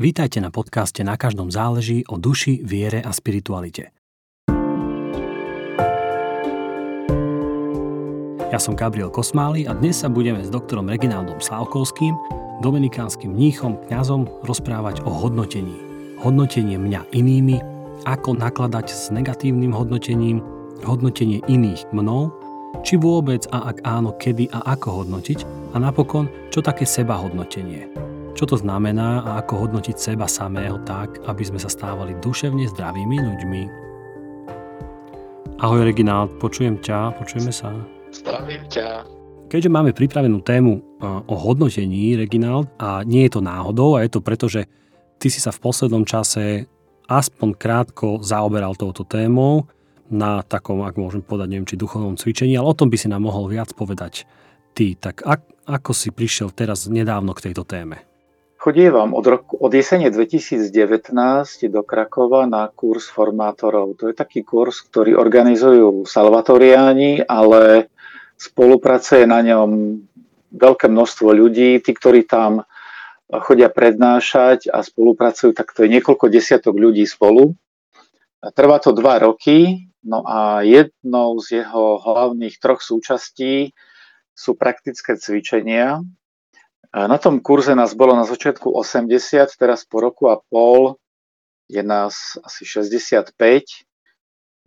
Vítajte na podcaste Na každom záleží o duši, viere a spiritualite. Ja som Gabriel Kosmály a dnes sa budeme s doktorom Reginaldom Slavkovským, dominikánskym mníchom, kňazom rozprávať o hodnotení. Hodnotenie mňa inými, ako nakladať s negatívnym hodnotením, hodnotenie iných mnou, či vôbec a ak áno, kedy a ako hodnotiť a napokon, čo také seba hodnotenie. Čo to znamená a ako hodnotiť seba samého tak, aby sme sa stávali duševne zdravými ľuďmi? Ahoj Reginald, počujem ťa, počujeme sa. Zdravím ťa. Keďže máme pripravenú tému o hodnotení, Reginald, a nie je to náhodou, a je to preto, že ty si sa v poslednom čase aspoň krátko zaoberal touto témou na takom, ak môžem povedať, neviem, či duchovnom cvičení, ale o tom by si nám mohol viac povedať ty. Tak ak, ako si prišiel teraz nedávno k tejto téme? Chodievam od, roku, od jesene 2019 do Krakova na kurz formátorov. To je taký kurz, ktorý organizujú salvatoriáni, ale spolupracuje na ňom veľké množstvo ľudí. Tí, ktorí tam chodia prednášať a spolupracujú, tak to je niekoľko desiatok ľudí spolu. Trvá to dva roky, no a jednou z jeho hlavných troch súčastí sú praktické cvičenia, na tom kurze nás bolo na začiatku 80, teraz po roku a pol je nás asi 65.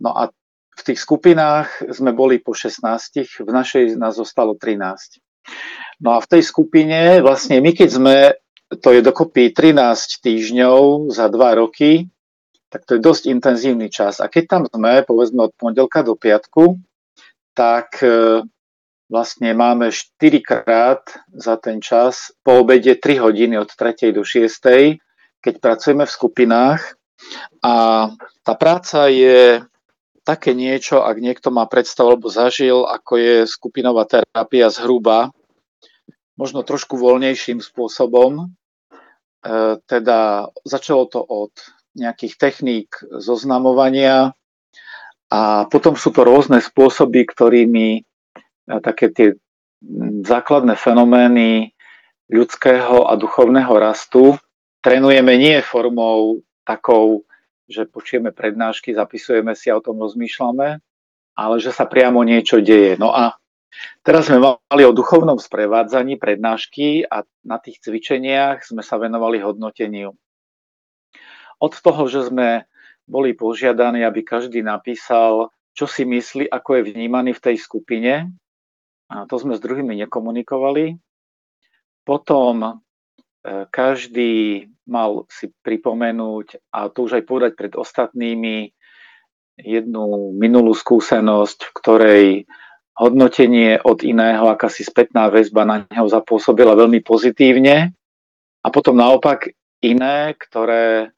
No a v tých skupinách sme boli po 16, v našej nás zostalo 13. No a v tej skupine, vlastne my keď sme, to je dokopy 13 týždňov za 2 roky, tak to je dosť intenzívny čas. A keď tam sme, povedzme od pondelka do piatku, tak vlastne máme 4 krát za ten čas, po obede 3 hodiny od 3. do 6. keď pracujeme v skupinách. A tá práca je také niečo, ak niekto má predstavu alebo zažil, ako je skupinová terapia zhruba, možno trošku voľnejším spôsobom. E, teda začalo to od nejakých techník zoznamovania a potom sú to rôzne spôsoby, ktorými také tie základné fenomény ľudského a duchovného rastu trénujeme nie formou takou, že počujeme prednášky, zapisujeme si a o tom rozmýšľame, ale že sa priamo niečo deje. No a teraz sme mali o duchovnom sprevádzaní prednášky a na tých cvičeniach sme sa venovali hodnoteniu. Od toho, že sme boli požiadaní, aby každý napísal, čo si myslí, ako je vnímaný v tej skupine, a to sme s druhými nekomunikovali. Potom e, každý mal si pripomenúť, a to už aj povedať pred ostatnými, jednu minulú skúsenosť, v ktorej hodnotenie od iného, akási spätná väzba na neho zapôsobila veľmi pozitívne. A potom naopak iné, ktoré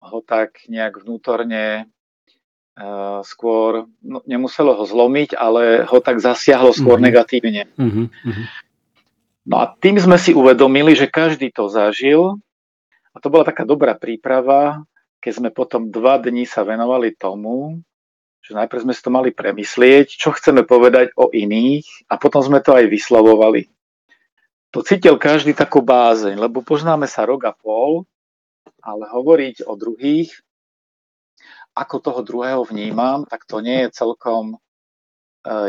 ho tak nejak vnútorne skôr, no, nemuselo ho zlomiť, ale ho tak zasiahlo skôr mm-hmm. negatívne. Mm-hmm. No a tým sme si uvedomili, že každý to zažil a to bola taká dobrá príprava, keď sme potom dva dní sa venovali tomu, že najprv sme si to mali premyslieť, čo chceme povedať o iných a potom sme to aj vyslovovali. To cítil každý takú bázeň, lebo poznáme sa rok a pol, ale hovoriť o druhých ako toho druhého vnímam, tak to nie je celkom e,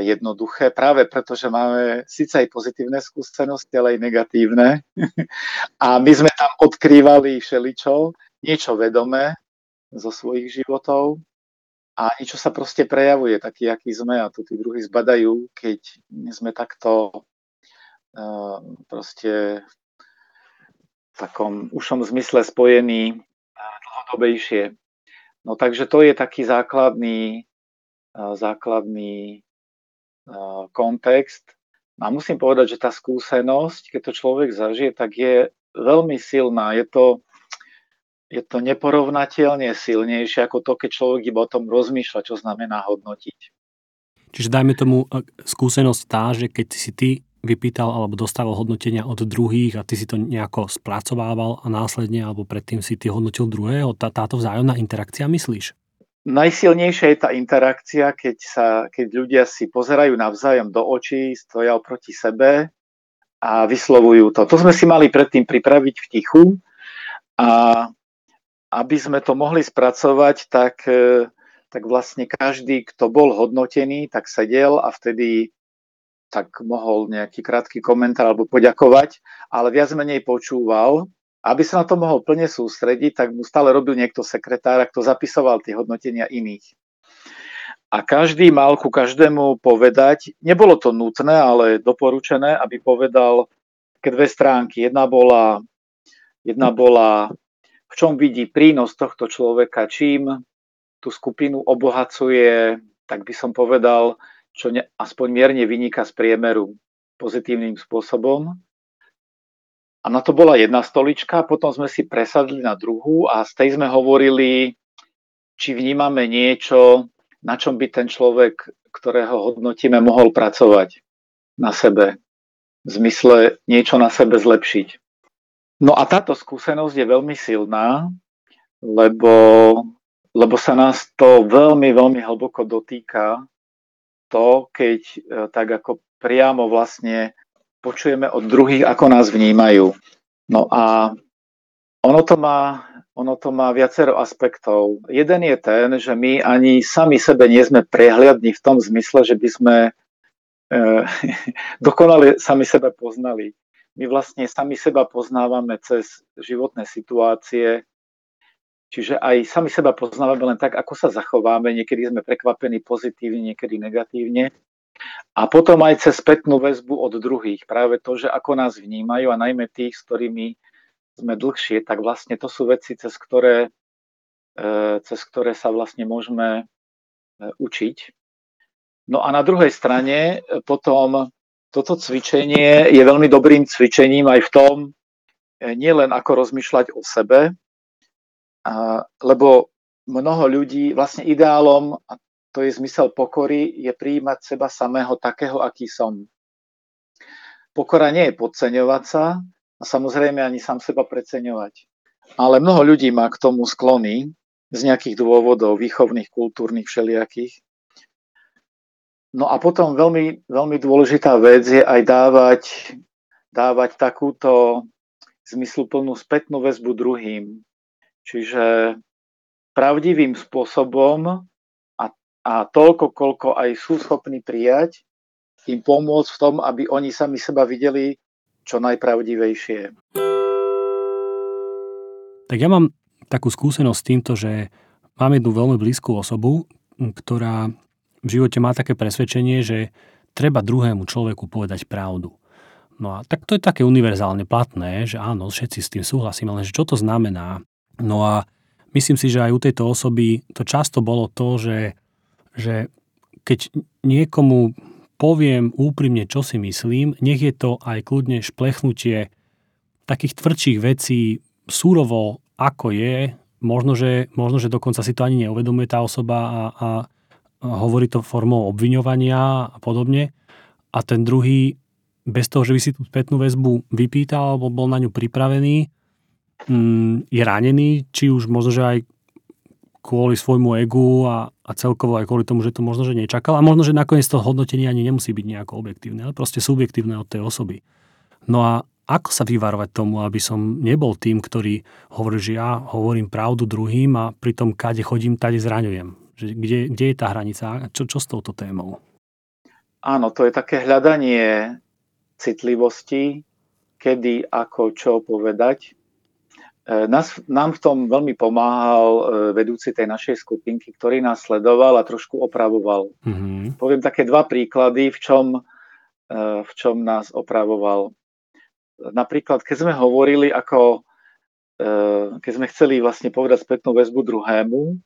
jednoduché, práve preto, že máme síce aj pozitívne skúsenosti, ale aj negatívne. A my sme tam odkrývali všeličo, niečo vedomé zo svojich životov a niečo sa proste prejavuje, taký, aký sme a tu tí druhí zbadajú, keď sme takto e, proste v takom ušom zmysle spojení dlhodobejšie. No takže to je taký základný, základný kontext. A musím povedať, že tá skúsenosť, keď to človek zažije, tak je veľmi silná. Je to, je to neporovnateľne silnejšie ako to, keď človek iba o tom rozmýšľa, čo znamená hodnotiť. Čiže dajme tomu skúsenosť tá, že keď si ty vypýtal alebo dostával hodnotenia od druhých a ty si to nejako spracovával a následne alebo predtým si ty hodnotil druhého? Tá, táto vzájomná interakcia myslíš? Najsilnejšia je tá interakcia, keď, sa, keď ľudia si pozerajú navzájom do očí, stoja oproti sebe a vyslovujú to. To sme si mali predtým pripraviť v tichu a aby sme to mohli spracovať, tak, e, tak vlastne každý, kto bol hodnotený, tak sedel a vtedy tak mohol nejaký krátky komentár alebo poďakovať, ale viac menej počúval. Aby sa na to mohol plne sústrediť, tak mu stále robil niekto sekretára, kto zapisoval tie hodnotenia iných. A každý mal ku každému povedať, nebolo to nutné, ale doporučené, aby povedal ke dve stránky. Jedna bola, jedna bola v čom vidí prínos tohto človeka, čím tú skupinu obohacuje, tak by som povedal, čo ne, aspoň mierne vyniká z priemeru pozitívnym spôsobom. A na to bola jedna stolička, potom sme si presadli na druhú a z tej sme hovorili, či vnímame niečo, na čom by ten človek, ktorého hodnotíme, mohol pracovať na sebe. V zmysle niečo na sebe zlepšiť. No a táto skúsenosť je veľmi silná, lebo, lebo sa nás to veľmi, veľmi hlboko dotýka to, keď e, tak ako priamo vlastne počujeme od druhých, ako nás vnímajú. No a ono to má, ono to má viacero aspektov. Jeden je ten, že my ani sami sebe nie sme prehliadni v tom zmysle, že by sme e, dokonale sami sebe poznali my vlastne sami seba poznávame cez životné situácie, čiže aj sami seba poznávame len tak, ako sa zachováme. Niekedy sme prekvapení pozitívne, niekedy negatívne. A potom aj cez spätnú väzbu od druhých. Práve to, že ako nás vnímajú a najmä tých, s ktorými sme dlhšie, tak vlastne to sú veci, cez ktoré, e, cez ktoré sa vlastne môžeme e, učiť. No a na druhej strane e, potom toto cvičenie je veľmi dobrým cvičením aj v tom, e, nielen ako rozmýšľať o sebe, lebo mnoho ľudí, vlastne ideálom, a to je zmysel pokory, je prijímať seba samého takého, aký som. Pokora nie je podceňovať sa a samozrejme ani sám seba preceňovať. Ale mnoho ľudí má k tomu sklony z nejakých dôvodov, výchovných, kultúrnych, všelijakých. No a potom veľmi, veľmi dôležitá vec je aj dávať, dávať takúto zmysluplnú spätnú väzbu druhým. Čiže pravdivým spôsobom a, a toľko, koľko aj sú schopní prijať, im pomôcť v tom, aby oni sami seba videli čo najpravdivejšie. Tak ja mám takú skúsenosť s týmto, že mám jednu veľmi blízku osobu, ktorá v živote má také presvedčenie, že treba druhému človeku povedať pravdu. No a tak to je také univerzálne platné, že áno, všetci s tým súhlasíme, lenže čo to znamená? No a myslím si, že aj u tejto osoby to často bolo to, že, že keď niekomu poviem úprimne, čo si myslím, nech je to aj kľudne šplechnutie takých tvrdších vecí súrovo, ako je, možno že, možno, že dokonca si to ani neuvedomuje tá osoba a, a hovorí to formou obviňovania a podobne. A ten druhý, bez toho, že by si tú spätnú väzbu vypýtal alebo bol na ňu pripravený, je ranený, či už možno, že aj kvôli svojmu egu a, a celkovo aj kvôli tomu, že to možno, že nečakal. A možno, že nakoniec to hodnotenie ani nemusí byť nejako objektívne, ale proste subjektívne od tej osoby. No a ako sa vyvarovať tomu, aby som nebol tým, ktorý hovorí, že ja hovorím pravdu druhým a pritom kade chodím, tade zraňujem. Že kde, kde je tá hranica? Čo, čo s touto témou? Áno, to je také hľadanie citlivosti, kedy, ako, čo povedať. E, nás, nám v tom veľmi pomáhal e, vedúci tej našej skupinky, ktorý nás sledoval a trošku opravoval. Mm-hmm. Poviem také dva príklady, v čom, e, v čom nás opravoval. Napríklad, keď sme hovorili, ako keď sme chceli vlastne povedať spätnú väzbu druhému,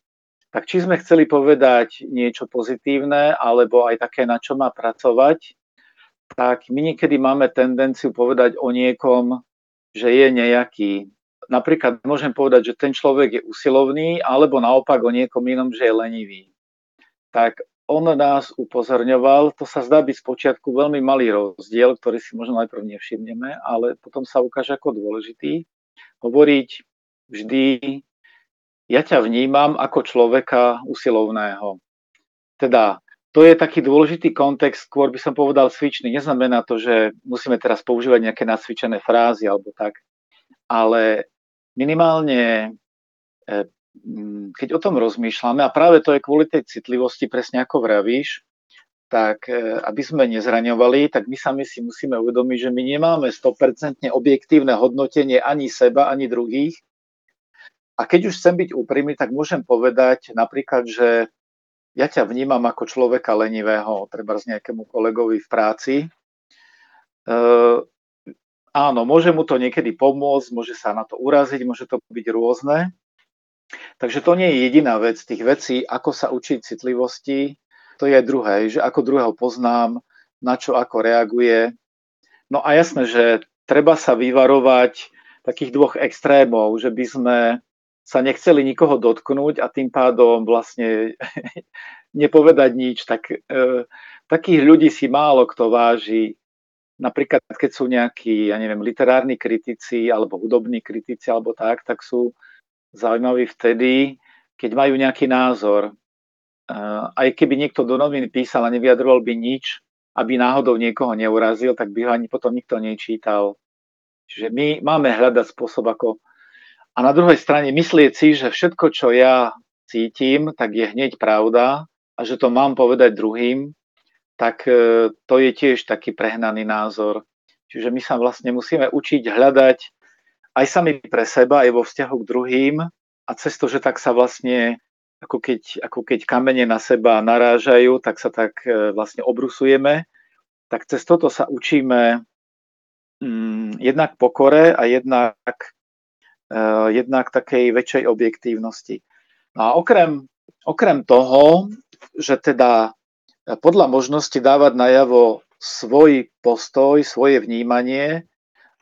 tak či sme chceli povedať niečo pozitívne, alebo aj také, na čo má pracovať, tak my niekedy máme tendenciu povedať o niekom, že je nejaký. Napríklad môžem povedať, že ten človek je usilovný, alebo naopak o niekom inom, že je lenivý. Tak on nás upozorňoval, to sa zdá byť spočiatku veľmi malý rozdiel, ktorý si možno najprv nevšimneme, ale potom sa ukáže ako dôležitý. Hovoriť vždy ja ťa vnímam ako človeka usilovného. Teda to je taký dôležitý kontext, skôr by som povedal cvičný. Neznamená to, že musíme teraz používať nejaké nasvičené frázy alebo tak, ale minimálne keď o tom rozmýšľame, a práve to je kvôli tej citlivosti, presne ako vravíš, tak aby sme nezraňovali, tak my sami si musíme uvedomiť, že my nemáme 100% objektívne hodnotenie ani seba, ani druhých. A keď už chcem byť úprimný, tak môžem povedať napríklad, že ja ťa vnímam ako človeka lenivého, treba z nejakému kolegovi v práci. Áno, môže mu to niekedy pomôcť, môže sa na to uraziť, môže to byť rôzne. Takže to nie je jediná vec. Tých vecí, ako sa učiť citlivosti, to je druhé, že ako druhého poznám, na čo ako reaguje. No a jasné, že treba sa vyvarovať takých dvoch extrémov, že by sme sa nechceli nikoho dotknúť a tým pádom vlastne nepovedať nič, tak e, takých ľudí si málo kto váži. Napríklad, keď sú nejakí, ja neviem, literárni kritici alebo hudobní kritici alebo tak, tak sú zaujímaví vtedy, keď majú nejaký názor. E, aj keby niekto do novín písal a nevyjadroval by nič, aby náhodou niekoho neurazil, tak by ho ani potom nikto nečítal. Čiže my máme hľadať spôsob, ako a na druhej strane myslieť si, že všetko, čo ja cítim, tak je hneď pravda a že to mám povedať druhým, tak e, to je tiež taký prehnaný názor. Čiže my sa vlastne musíme učiť hľadať aj sami pre seba, aj vo vzťahu k druhým a cez to, že tak sa vlastne, ako keď, ako keď kamene na seba narážajú, tak sa tak e, vlastne obrusujeme, tak cez toto sa učíme mm, jednak pokore a jednak Eh, jednak takej väčšej objektívnosti. No a okrem, okrem toho, že teda podľa možnosti dávať najavo svoj postoj, svoje vnímanie,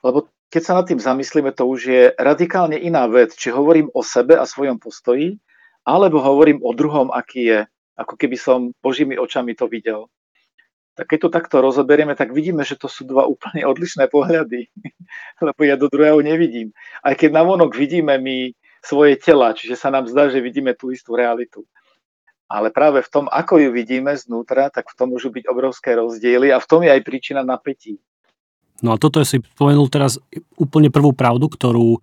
lebo keď sa nad tým zamyslíme, to už je radikálne iná vec, či hovorím o sebe a svojom postoji, alebo hovorím o druhom, aký je, ako keby som Božími očami to videl tak keď to takto rozoberieme, tak vidíme, že to sú dva úplne odlišné pohľady, lebo ja do druhého nevidím. Aj keď navonok vidíme my svoje tela, čiže sa nám zdá, že vidíme tú istú realitu. Ale práve v tom, ako ju vidíme znútra, tak v tom môžu byť obrovské rozdiely a v tom je aj príčina napätí. No a toto si spomenul teraz úplne prvú pravdu, ktorú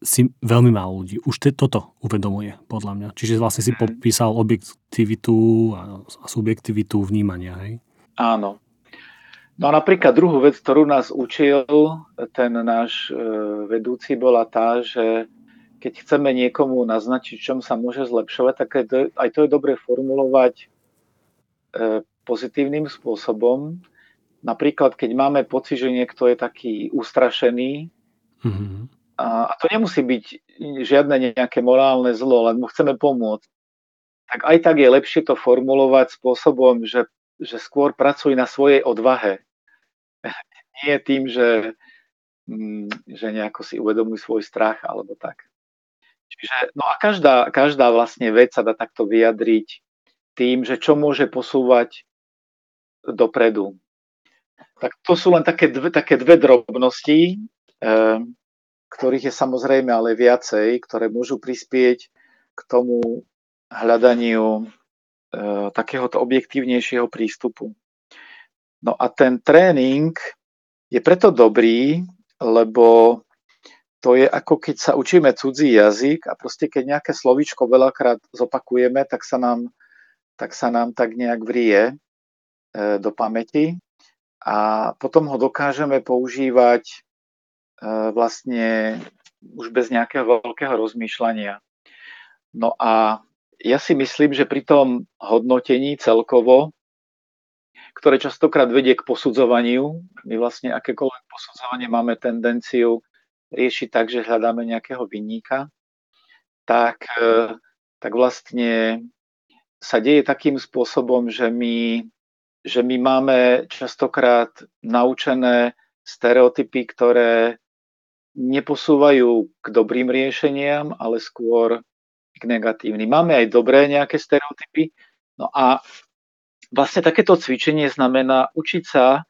si veľmi málo ľudí už te, toto uvedomuje, podľa mňa. Čiže vlastne si mhm. popísal objektivitu a subjektivitu vnímania, hej? Áno. No a napríklad druhú vec, ktorú nás učil ten náš e, vedúci, bola tá, že keď chceme niekomu naznačiť, čom sa môže zlepšovať, tak aj to je dobre formulovať e, pozitívnym spôsobom. Napríklad, keď máme pocit, že niekto je taký ustrašený, mm-hmm. a to nemusí byť žiadne nejaké morálne zlo, len mu chceme pomôcť, tak aj tak je lepšie to formulovať spôsobom, že že skôr pracuj na svojej odvahe. Nie tým, že, mm, že nejako si uvedomuj svoj strach alebo tak. Čiže, no a každá, každá vlastne vec sa dá takto vyjadriť tým, že čo môže posúvať dopredu. Tak to sú len také dve, také dve drobnosti, eh, ktorých je samozrejme ale viacej, ktoré môžu prispieť k tomu hľadaniu E, takéhoto objektívnejšieho prístupu. No a ten tréning je preto dobrý, lebo to je ako keď sa učíme cudzí jazyk a proste keď nejaké slovíčko veľakrát zopakujeme, tak sa nám tak, sa nám tak nejak vrie e, do pamäti a potom ho dokážeme používať e, vlastne už bez nejakého veľkého rozmýšľania. No a ja si myslím, že pri tom hodnotení celkovo, ktoré častokrát vedie k posudzovaniu, my vlastne akékoľvek posudzovanie máme tendenciu riešiť tak, že hľadáme nejakého vinníka, tak, e, tak vlastne sa deje takým spôsobom, že my, že my máme častokrát naučené stereotypy, ktoré neposúvajú k dobrým riešeniam, ale skôr k negatívnym. Máme aj dobré nejaké stereotypy. No a vlastne takéto cvičenie znamená učiť sa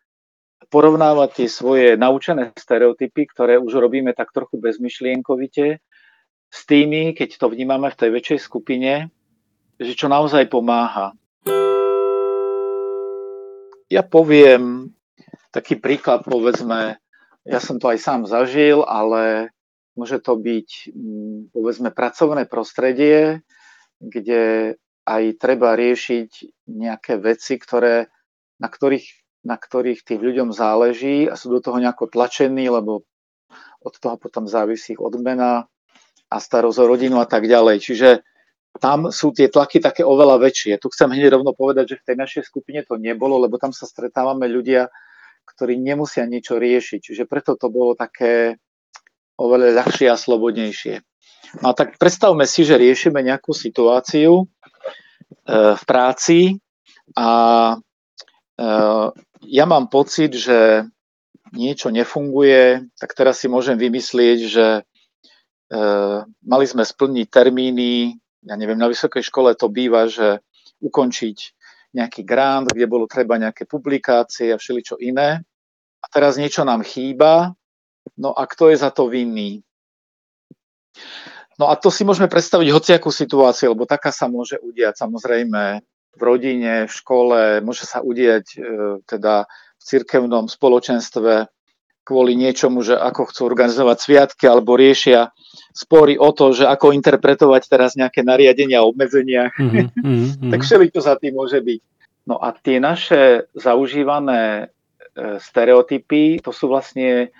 porovnávať tie svoje naučené stereotypy, ktoré už robíme tak trochu bezmyšlienkovite, s tými, keď to vnímame v tej väčšej skupine, že čo naozaj pomáha. Ja poviem taký príklad, povedzme, ja som to aj sám zažil, ale môže to byť mm, povedzme pracovné prostredie, kde aj treba riešiť nejaké veci, ktoré, na, ktorých, na ktorých tým ľuďom záleží a sú do toho nejako tlačení, lebo od toho potom závisí ich odmena a starosť o rodinu a tak ďalej. Čiže tam sú tie tlaky také oveľa väčšie. Tu chcem hneď rovno povedať, že v tej našej skupine to nebolo, lebo tam sa stretávame ľudia, ktorí nemusia niečo riešiť. Čiže preto to bolo také oveľa ľahšie a slobodnejšie. No a tak predstavme si, že riešime nejakú situáciu e, v práci a e, ja mám pocit, že niečo nefunguje, tak teraz si môžem vymyslieť, že e, mali sme splniť termíny ja neviem, na vysokej škole to býva, že ukončiť nejaký grant, kde bolo treba nejaké publikácie a všeličo iné. A teraz niečo nám chýba, no a kto je za to vinný? No a to si môžeme predstaviť hociakú situáciu, lebo taká sa môže udiať samozrejme v rodine, v škole, môže sa udiať e, teda v cirkevnom spoločenstve, kvôli niečomu, že ako chcú organizovať sviatky alebo riešia spory o to, že ako interpretovať teraz nejaké nariadenia a obmedzenia. Mm-hmm, mm-hmm. tak všeli to za tým môže byť. No a tie naše zaužívané e, stereotypy, to sú vlastne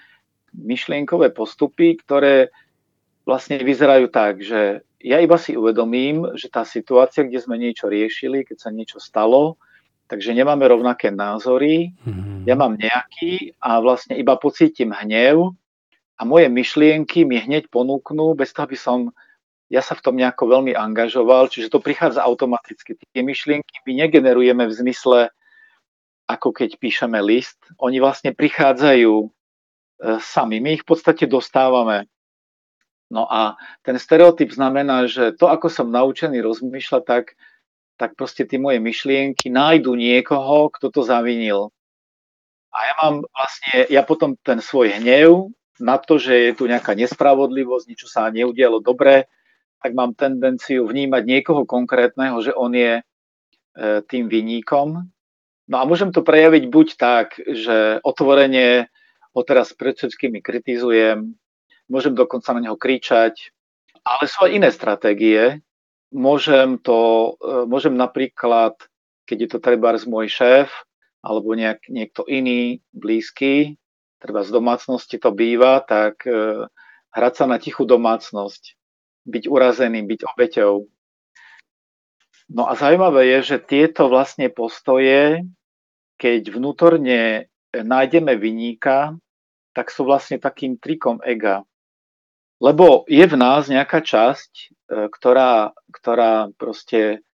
myšlienkové postupy, ktoré vlastne vyzerajú tak, že ja iba si uvedomím, že tá situácia, kde sme niečo riešili, keď sa niečo stalo, takže nemáme rovnaké názory, mm-hmm. ja mám nejaký a vlastne iba pocítim hnev a moje myšlienky mi hneď ponúknú, bez toho, aby som ja sa v tom nejako veľmi angažoval, čiže to prichádza automaticky. Tie myšlienky my negenerujeme v zmysle, ako keď píšeme list, oni vlastne prichádzajú e, sami, my ich v podstate dostávame. No a ten stereotyp znamená, že to, ako som naučený rozmýšľať, tak tak proste tie moje myšlienky nájdu niekoho, kto to zavinil. A ja mám vlastne, ja potom ten svoj hnev na to, že je tu nejaká nespravodlivosť, niečo sa neudialo dobre, tak mám tendenciu vnímať niekoho konkrétneho, že on je e, tým vyníkom. No a môžem to prejaviť buď tak, že otvorene ho teraz pred všetkými kritizujem, môžem dokonca na neho kričať, ale sú aj iné stratégie, môžem to, e, môžem napríklad, keď je to treba z môj šéf, alebo nejak, niekto iný, blízky, treba z domácnosti to býva, tak e, hrať sa na tichú domácnosť, byť urazený, byť obeťou. No a zaujímavé je, že tieto vlastne postoje, keď vnútorne nájdeme vyníka, tak sú vlastne takým trikom ega. Lebo je v nás nejaká časť, e, ktorá, ktorá proste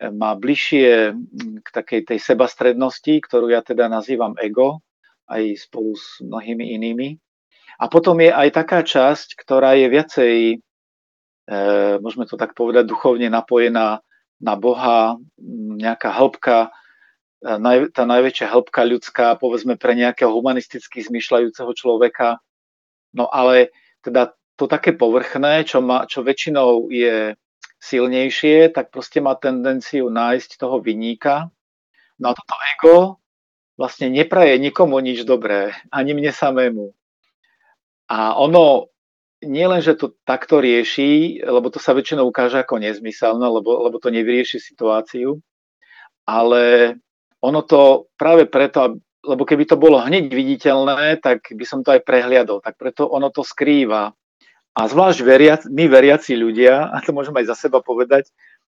e, má bližšie k takej tej sebastrednosti, ktorú ja teda nazývam ego, aj spolu s mnohými inými. A potom je aj taká časť, ktorá je viacej, e, môžeme to tak povedať, duchovne napojená na Boha, nejaká hĺbka, naj, tá najväčšia hĺbka ľudská, povedzme pre nejakého humanisticky zmyšľajúceho človeka. No ale teda to také povrchné, čo, má, čo väčšinou je silnejšie, tak proste má tendenciu nájsť toho vyníka. No a toto ego vlastne nepraje nikomu nič dobré, ani mne samému. A ono nie len, že to takto rieši, lebo to sa väčšinou ukáže ako nezmyselné, lebo, lebo to nevyrieši situáciu, ale ono to práve preto, lebo keby to bolo hneď viditeľné, tak by som to aj prehliadol. Tak preto ono to skrýva a zvlášť veriac, my veriaci ľudia, a to môžem aj za seba povedať,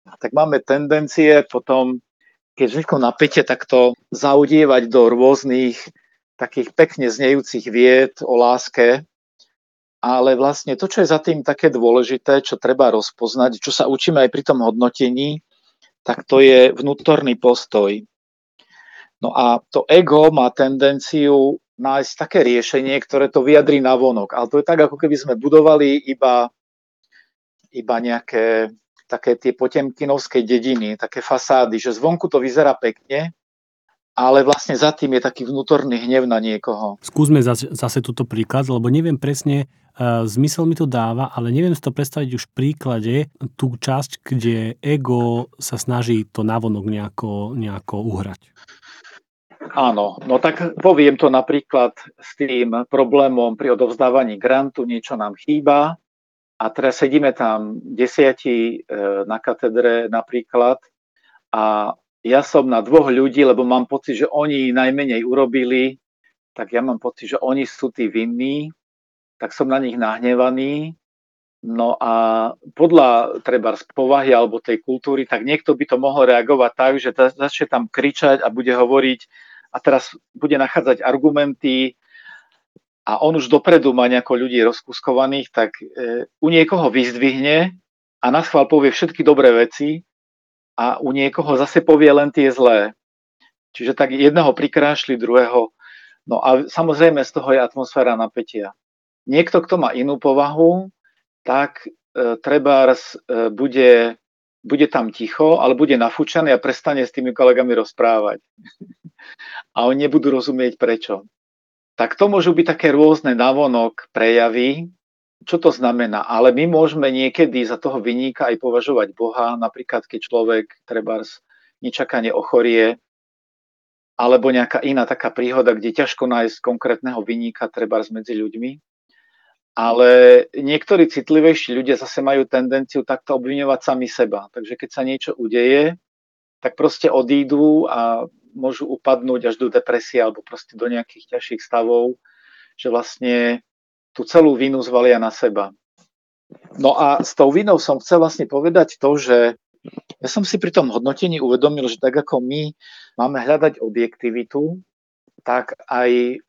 tak máme tendencie potom, keď vzniknú napätie, tak to zaudievať do rôznych takých pekne znejúcich vied o láske, ale vlastne to, čo je za tým také dôležité, čo treba rozpoznať, čo sa učíme aj pri tom hodnotení, tak to je vnútorný postoj. No a to ego má tendenciu nájsť také riešenie, ktoré to vyjadrí na vonok. Ale to je tak, ako keby sme budovali iba, iba nejaké také tie potemkinovské dediny, také fasády, že zvonku to vyzerá pekne, ale vlastne za tým je taký vnútorný hnev na niekoho. Skúsme zase, zase túto príklad, lebo neviem presne, uh, zmysel mi to dáva, ale neviem si to predstaviť už v príklade tú časť, kde ego sa snaží to navonok nejako, nejako uhrať. Áno, no tak poviem to napríklad s tým problémom pri odovzdávaní grantu, niečo nám chýba a teraz sedíme tam desiatí e, na katedre napríklad a ja som na dvoch ľudí, lebo mám pocit, že oni najmenej urobili, tak ja mám pocit, že oni sú tí vinní, tak som na nich nahnevaný. No a podľa treba z povahy alebo tej kultúry, tak niekto by to mohol reagovať tak, že začne tam kričať a bude hovoriť a teraz bude nachádzať argumenty a on už dopredu má nejako ľudí rozkuskovaných, tak e, u niekoho vyzdvihne a na schvál povie všetky dobré veci a u niekoho zase povie len tie zlé. Čiže tak jedného prikrášli, druhého. No a samozrejme z toho je atmosféra napätia. Niekto, kto má inú povahu, tak e, treba e, bude, bude tam ticho, ale bude nafúčaný a prestane s tými kolegami rozprávať. a oni nebudú rozumieť prečo. Tak to môžu byť také rôzne navonok prejavy, čo to znamená. Ale my môžeme niekedy za toho vyníka aj považovať Boha, napríklad keď človek trebárs nečakane ochorie, alebo nejaká iná taká príhoda, kde ťažko nájsť konkrétneho vyníka trebárs medzi ľuďmi. Ale niektorí citlivejší ľudia zase majú tendenciu takto obviňovať sami seba. Takže keď sa niečo udeje, tak proste odídu a môžu upadnúť až do depresie alebo proste do nejakých ťažších stavov, že vlastne tú celú vinu zvalia na seba. No a s tou vinou som chcel vlastne povedať to, že ja som si pri tom hodnotení uvedomil, že tak ako my máme hľadať objektivitu, tak aj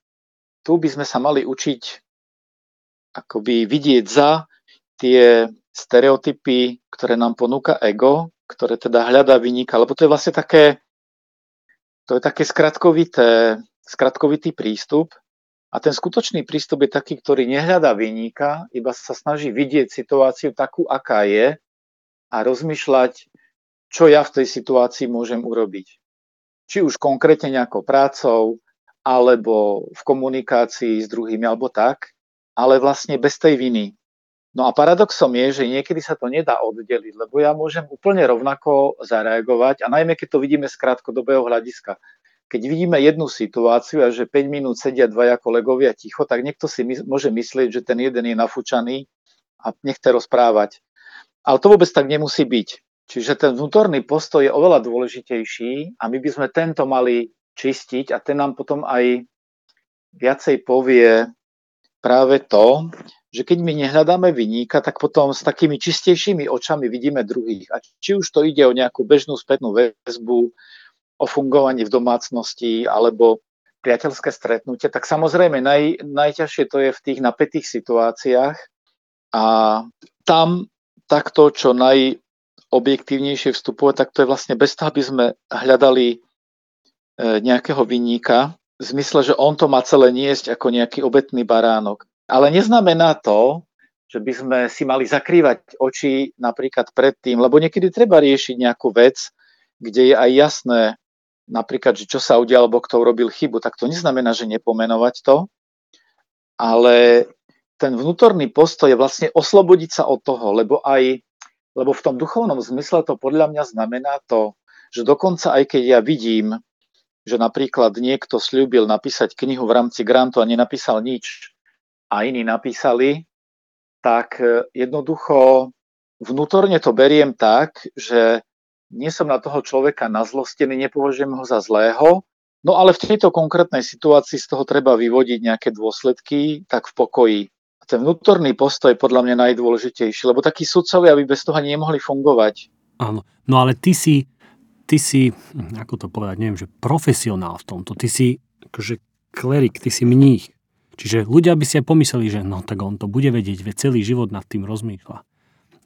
tu by sme sa mali učiť akoby vidieť za tie stereotypy, ktoré nám ponúka ego, ktoré teda hľadá vyníka, lebo to je vlastne také, to je také skratkovité, skratkovitý prístup a ten skutočný prístup je taký, ktorý nehľadá vyníka, iba sa snaží vidieť situáciu takú, aká je a rozmýšľať, čo ja v tej situácii môžem urobiť. Či už konkrétne nejakou prácou, alebo v komunikácii s druhými, alebo tak ale vlastne bez tej viny. No a paradoxom je, že niekedy sa to nedá oddeliť, lebo ja môžem úplne rovnako zareagovať a najmä keď to vidíme z krátkodobého hľadiska. Keď vidíme jednu situáciu a že 5 minút sedia dvaja kolegovia ticho, tak niekto si my, môže myslieť, že ten jeden je nafúčaný a nechce rozprávať. Ale to vôbec tak nemusí byť. Čiže ten vnútorný postoj je oveľa dôležitejší a my by sme tento mali čistiť a ten nám potom aj viacej povie práve to, že keď my nehľadáme vyníka, tak potom s takými čistejšími očami vidíme druhých. A či už to ide o nejakú bežnú spätnú väzbu, o fungovaní v domácnosti alebo priateľské stretnutie, tak samozrejme naj, najťažšie to je v tých napätých situáciách a tam takto, čo najobjektívnejšie vstupovať, tak to je vlastne bez toho, aby sme hľadali e, nejakého vyníka, v zmysle, že on to má celé niesť ako nejaký obetný baránok. Ale neznamená to, že by sme si mali zakrývať oči napríklad pred tým, lebo niekedy treba riešiť nejakú vec, kde je aj jasné, napríklad, že čo sa udialo, alebo kto urobil chybu, tak to neznamená, že nepomenovať to, ale ten vnútorný postoj je vlastne oslobodiť sa od toho, lebo aj lebo v tom duchovnom zmysle to podľa mňa znamená to, že dokonca aj keď ja vidím, že napríklad niekto slúbil napísať knihu v rámci grantu a nenapísal nič a iní napísali, tak e, jednoducho vnútorne to beriem tak, že nie som na toho človeka nazlostený, nepovažujem ho za zlého, no ale v tejto konkrétnej situácii z toho treba vyvodiť nejaké dôsledky, tak v pokoji. A ten vnútorný postoj je podľa mňa najdôležitejší, lebo takí sudcovia by bez toho nemohli fungovať. Áno, no ale ty si ty si, ako to povedať, neviem, že profesionál v tomto, ty si akože klerik, ty si mních. Čiže ľudia by si aj pomysleli, že no tak on to bude vedieť, veď celý život nad tým rozmýšľa.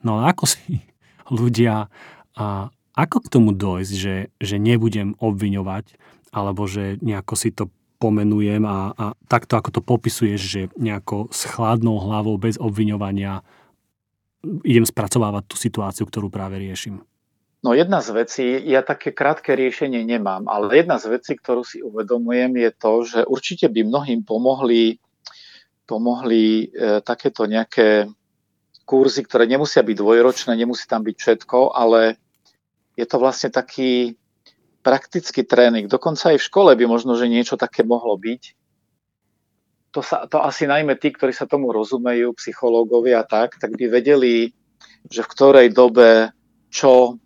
No a ako si ľudia, a ako k tomu dojsť, že, že nebudem obviňovať, alebo že nejako si to pomenujem a, a takto, ako to popisuješ, že nejako s chladnou hlavou, bez obviňovania idem spracovávať tú situáciu, ktorú práve riešim. No jedna z vecí, ja také krátke riešenie nemám, ale jedna z vecí, ktorú si uvedomujem, je to, že určite by mnohým pomohli, pomohli e, takéto nejaké kurzy, ktoré nemusia byť dvojročné, nemusí tam byť všetko, ale je to vlastne taký praktický tréning. Dokonca aj v škole by možno, že niečo také mohlo byť. To, sa, to asi najmä tí, ktorí sa tomu rozumejú, psychológovia a tak, tak by vedeli, že v ktorej dobe čo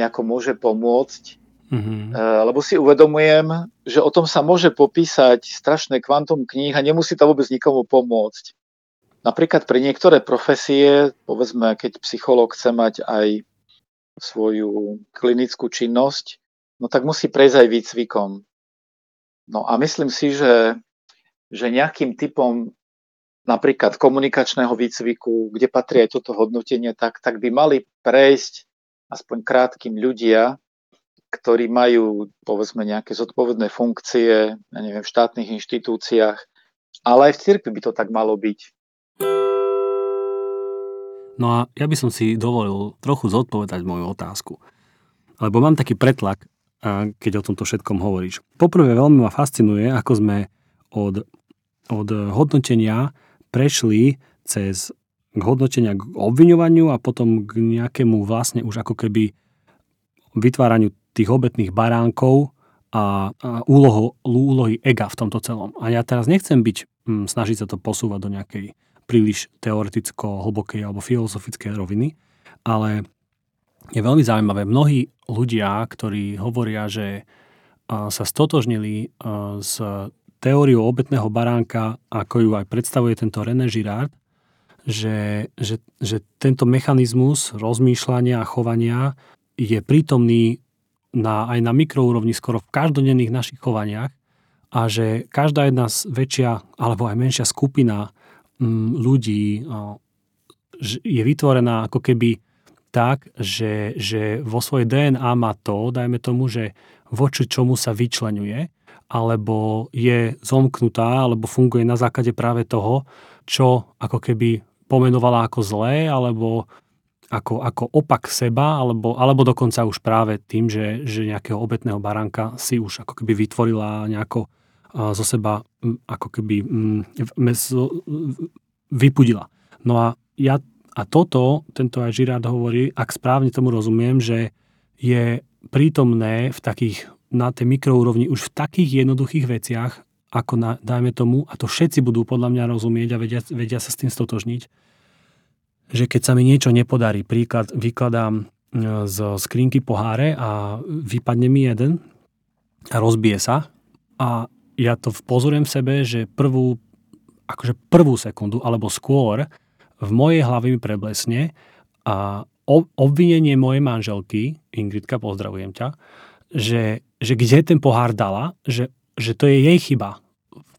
nejako môže pomôcť. Mm-hmm. Lebo si uvedomujem, že o tom sa môže popísať strašné kvantum kníh a nemusí to vôbec nikomu pomôcť. Napríklad pre niektoré profesie, povedzme, keď psychológ chce mať aj svoju klinickú činnosť, no tak musí prejsť aj výcvikom. No a myslím si, že, že nejakým typom napríklad komunikačného výcviku, kde patrí aj toto hodnotenie, tak, tak by mali prejsť aspoň krátkým ľudia, ktorí majú povedzme nejaké zodpovedné funkcie, ja neviem, v štátnych inštitúciách, ale aj v cirkvi by to tak malo byť. No a ja by som si dovolil trochu zodpovedať moju otázku. Lebo mám taký pretlak, keď o tomto všetkom hovoríš. Poprvé veľmi ma fascinuje, ako sme od, od hodnotenia prešli cez k hodnotenia k obviňovaniu a potom k nejakému vlastne už ako keby vytváraniu tých obetných baránkov a, a úloho, úlohy ega v tomto celom. A ja teraz nechcem byť, hm, snažiť sa to posúvať do nejakej príliš teoreticko-hlbokej alebo filozofickej roviny, ale je veľmi zaujímavé. Mnohí ľudia, ktorí hovoria, že sa stotožnili s teóriou obetného baránka, ako ju aj predstavuje tento René Girard, že, že, že tento mechanizmus rozmýšľania a chovania je prítomný na, aj na mikroúrovni skoro v každodenných našich chovaniach a že každá jedna väčšia alebo aj menšia skupina Mm, ľudí je vytvorená ako keby tak, že, že vo svojej DNA má to, dajme tomu, že voči čomu sa vyčlenuje, alebo je zomknutá, alebo funguje na základe práve toho, čo ako keby pomenovala ako zlé, alebo ako, ako opak seba, alebo, alebo dokonca už práve tým, že, že nejakého obetného baránka si už ako keby vytvorila nejako zo seba ako keby vypudila. No a ja a toto, tento aj Girard hovorí, ak správne tomu rozumiem, že je prítomné v takých, na tej mikroúrovni už v takých jednoduchých veciach, ako na, dajme tomu, a to všetci budú podľa mňa rozumieť a vedia, vedia sa s tým stotožniť, že keď sa mi niečo nepodarí, príklad vykladám e, z skrinky poháre a vypadne mi jeden a rozbije sa a ja to pozorujem v sebe, že prvú, akože prvú sekundu alebo skôr v mojej hlave mi preblesne a obvinenie mojej manželky, Ingridka, pozdravujem ťa, že, že kde ten pohár dala, že, že to je jej chyba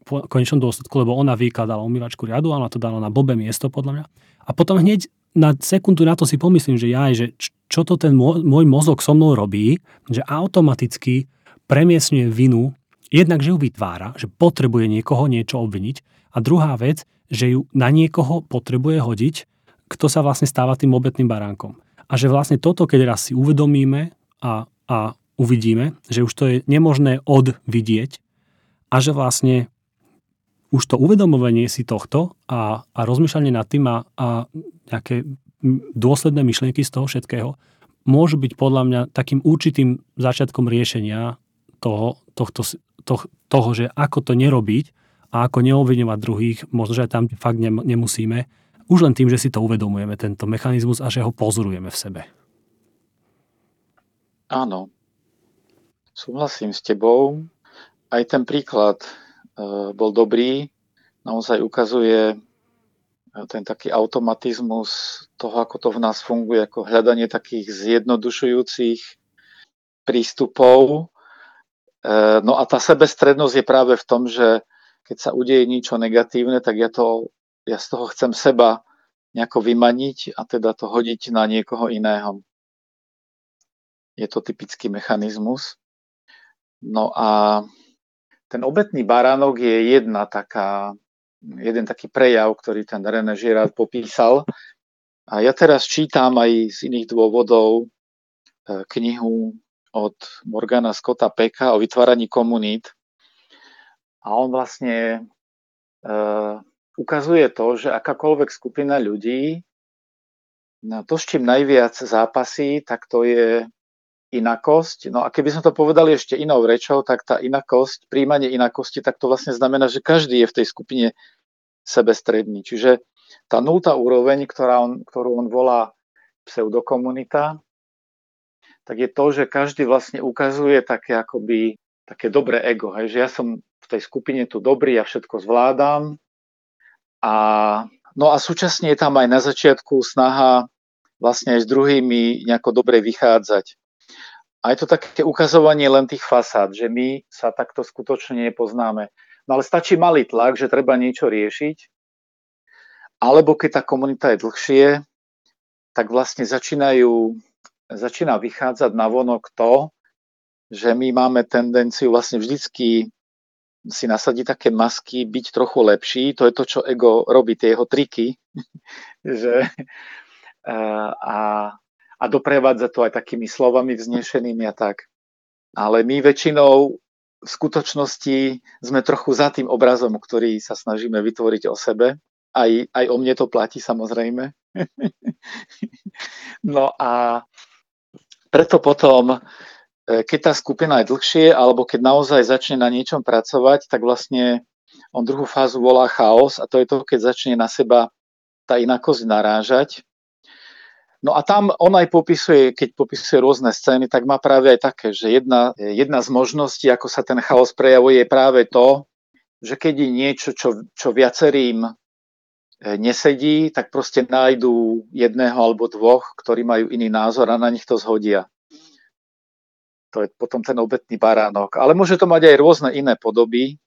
v konečnom dôsledku, lebo ona vykladala umývačku riadu ona to dala na blbé miesto podľa mňa. A potom hneď na sekundu na to si pomyslím, že ja, že čo to ten môj, môj mozog so mnou robí, že automaticky premiesňuje vinu Jednak, že ju vytvára, že potrebuje niekoho niečo obviniť a druhá vec, že ju na niekoho potrebuje hodiť, kto sa vlastne stáva tým obetným baránkom. A že vlastne toto, keď raz si uvedomíme a, a uvidíme, že už to je nemožné odvidieť a že vlastne už to uvedomovanie si tohto a, a rozmýšľanie nad tým a, a nejaké dôsledné myšlienky z toho všetkého môžu byť podľa mňa takým určitým začiatkom riešenia toho, tohto, to, toho, že ako to nerobiť a ako neobviňovať druhých, možno, že aj tam fakt nemusíme, už len tým, že si to uvedomujeme, tento mechanizmus a že ho pozorujeme v sebe. Áno, súhlasím s tebou. Aj ten príklad e, bol dobrý, naozaj ukazuje e, ten taký automatizmus toho, ako to v nás funguje, ako hľadanie takých zjednodušujúcich prístupov, E, no a tá sebestrednosť je práve v tom, že keď sa udeje niečo negatívne, tak ja, to, ja z toho chcem seba nejako vymaniť a teda to hodiť na niekoho iného. Je to typický mechanizmus. No a ten obetný baránok je jedna taká, jeden taký prejav, ktorý ten René Girard popísal. A ja teraz čítam aj z iných dôvodov e, knihu od Morgana Scotta Peka o vytváraní komunít. A on vlastne e, ukazuje to, že akákoľvek skupina ľudí, na to, s čím najviac zápasí, tak to je inakosť. No a keby sme to povedali ešte inou rečou, tak tá inakosť, príjmanie inakosti, tak to vlastne znamená, že každý je v tej skupine sebestredný. Čiže tá nultá úroveň, ktorá on, ktorú on volá pseudokomunita, tak je to, že každý vlastne ukazuje také akoby také dobré ego, hej, že ja som v tej skupine tu dobrý, ja všetko zvládam a no a súčasne je tam aj na začiatku snaha vlastne aj s druhými nejako dobre vychádzať. A je to také ukazovanie len tých fasád, že my sa takto skutočne nepoznáme. No ale stačí malý tlak, že treba niečo riešiť, alebo keď tá komunita je dlhšie, tak vlastne začínajú, začína vychádzať na vonok to, že my máme tendenciu vlastne vždycky si nasadiť také masky, byť trochu lepší. To je to, čo ego robí, tie jeho triky. že, a, a doprevádza to aj takými slovami vznešenými a tak. Ale my väčšinou v skutočnosti sme trochu za tým obrazom, ktorý sa snažíme vytvoriť o sebe. Aj, aj o mne to platí samozrejme. no a preto potom E, keď tá skupina je dlhšie, alebo keď naozaj začne na niečom pracovať, tak vlastne on druhú fázu volá chaos a to je to, keď začne na seba tá inakosť narážať. No a tam on aj popisuje, keď popisuje rôzne scény, tak má práve aj také, že jedna, jedna z možností, ako sa ten chaos prejavuje, je práve to, že keď je niečo, čo, čo viacerým e, nesedí, tak proste nájdú jedného alebo dvoch, ktorí majú iný názor a na nich to zhodia to je potom ten obetný baránok. Ale môže to mať aj rôzne iné podoby,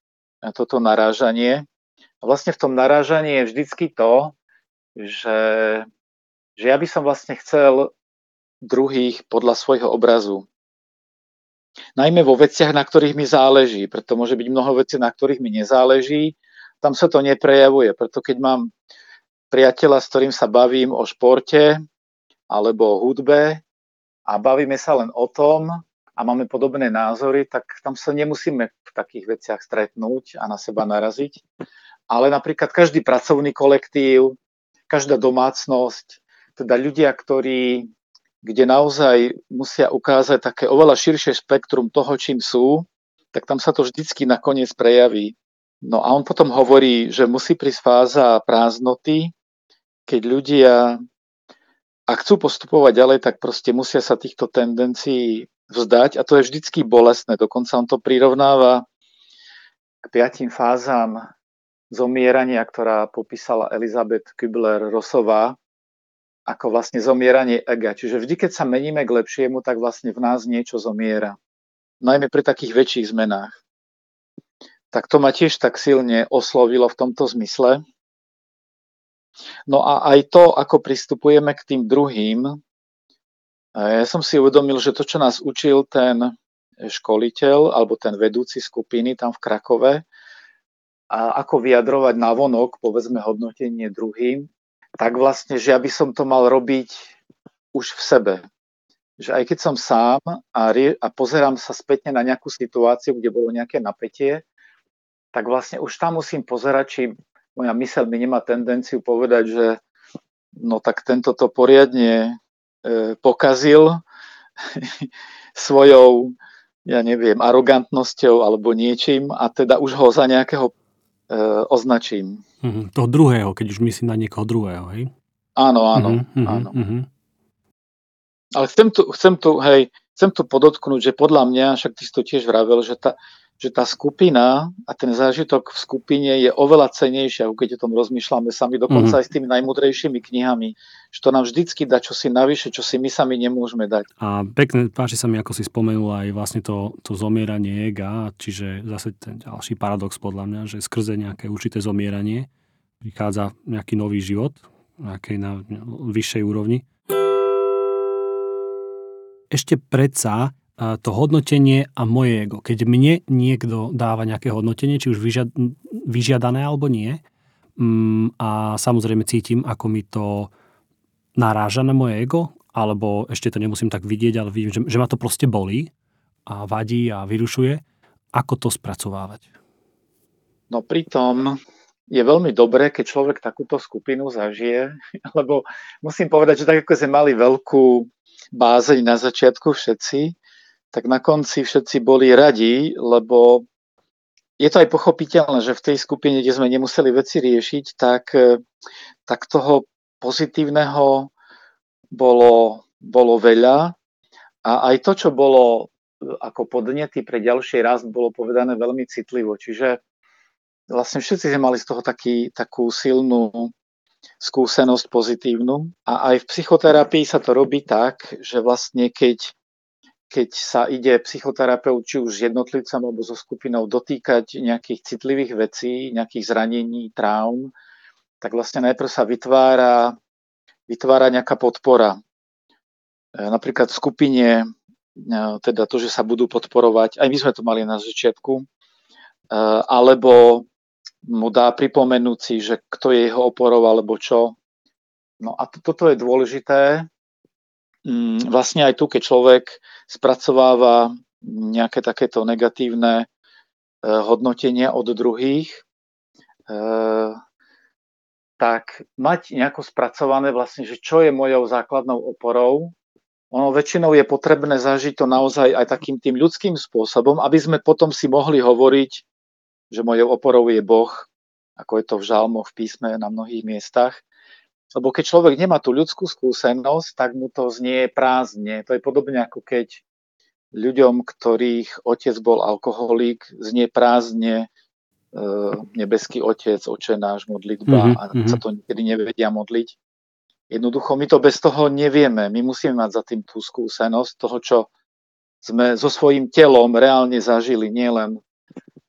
toto narážanie. A vlastne v tom narážaní je vždycky to, že, že ja by som vlastne chcel druhých podľa svojho obrazu. Najmä vo veciach, na ktorých mi záleží, preto môže byť mnoho vecí, na ktorých mi nezáleží, tam sa to neprejavuje, preto keď mám priateľa, s ktorým sa bavím o športe alebo o hudbe a bavíme sa len o tom, a máme podobné názory, tak tam sa nemusíme v takých veciach stretnúť a na seba naraziť. Ale napríklad každý pracovný kolektív, každá domácnosť, teda ľudia, ktorí, kde naozaj musia ukázať také oveľa širšie spektrum toho, čím sú, tak tam sa to vždycky nakoniec prejaví. No a on potom hovorí, že musí prísť fáza prázdnoty, keď ľudia, ak chcú postupovať ďalej, tak proste musia sa týchto tendencií vzdať a to je vždycky bolestné. Dokonca on to prirovnáva k piatim fázam zomierania, ktorá popísala Elizabeth Kübler-Rossová, ako vlastne zomieranie ega. Čiže vždy, keď sa meníme k lepšiemu, tak vlastne v nás niečo zomiera. Najmä pri takých väčších zmenách. Tak to ma tiež tak silne oslovilo v tomto zmysle. No a aj to, ako pristupujeme k tým druhým, ja som si uvedomil, že to, čo nás učil ten školiteľ alebo ten vedúci skupiny tam v Krakove, a ako vyjadrovať na vonok, povedzme, hodnotenie druhým, tak vlastne, že ja by som to mal robiť už v sebe. Že aj keď som sám a, a pozerám sa spätne na nejakú situáciu, kde bolo nejaké napätie, tak vlastne už tam musím pozerať, či moja myseľ mi nemá tendenciu povedať, že no tak tento to poriadne E, pokazil svojou, ja neviem, arogantnosťou alebo niečím a teda už ho za nejakého označím. Mm-hmm. Toho druhého, keď už myslím na niekoho druhého, hej? Áno, áno, mm-hmm, áno. Mm-hmm. Ale chcem tu, chcem tu, hej, chcem tu podotknúť, že podľa mňa, však ty si to tiež vravel, že tá, že tá skupina a ten zážitok v skupine je oveľa cenejšia, keď o tom rozmýšľame sami, dokonca mm-hmm. aj s tými najmudrejšími knihami, že to nám vždycky dá čosi navyše, čo si my sami nemôžeme dať. A pekne, páči sa mi, ako si spomenul aj vlastne to, to zomieranie ega, čiže zase ten ďalší paradox podľa mňa, že skrze nejaké určité zomieranie prichádza nejaký nový život, nejakej na vyššej úrovni. Ešte predsa to hodnotenie a moje ego. Keď mne niekto dáva nejaké hodnotenie, či už vyžiad, vyžiadané alebo nie, mm, a samozrejme cítim, ako mi to naráža na moje ego, alebo ešte to nemusím tak vidieť, ale vidím, že, že ma to proste bolí a vadí a vyrušuje, ako to spracovávať? No pritom je veľmi dobré, keď človek takúto skupinu zažije, lebo musím povedať, že tak ako sme mali veľkú bázeň na začiatku všetci, tak na konci všetci boli radi, lebo je to aj pochopiteľné, že v tej skupine, kde sme nemuseli veci riešiť, tak, e, tak toho pozitívneho bolo, bolo veľa a aj to, čo bolo e, ako podnety pre ďalší rast, bolo povedané veľmi citlivo. Čiže vlastne všetci sme mali z toho taký, takú silnú skúsenosť pozitívnu. A aj v psychoterapii sa to robí tak, že vlastne keď keď sa ide psychoterapeut, či už s jednotlivcom alebo so skupinou, dotýkať nejakých citlivých vecí, nejakých zranení, traum, tak vlastne najprv sa vytvára, vytvára nejaká podpora. E, napríklad v skupine, e, teda to, že sa budú podporovať, aj my sme to mali na začiatku, e, alebo mu dá pripomenúť si, že kto je jeho oporou alebo čo. No a toto je dôležité, vlastne aj tu, keď človek spracováva nejaké takéto negatívne e, hodnotenia od druhých, e, tak mať nejako spracované vlastne, že čo je mojou základnou oporou, ono väčšinou je potrebné zažiť to naozaj aj takým tým ľudským spôsobom, aby sme potom si mohli hovoriť, že mojou oporou je Boh, ako je to v žalmoch, v písme na mnohých miestach. Lebo keď človek nemá tú ľudskú skúsenosť, tak mu to znie prázdne. To je podobne ako keď ľuďom, ktorých otec bol alkoholík, znie prázdne e, nebeský otec, oče náš, modlitba mm-hmm. a mhm. sa to nikdy nevedia modliť. Jednoducho my to bez toho nevieme. My musíme mať za tým tú skúsenosť toho, čo sme so svojím telom reálne zažili, nielen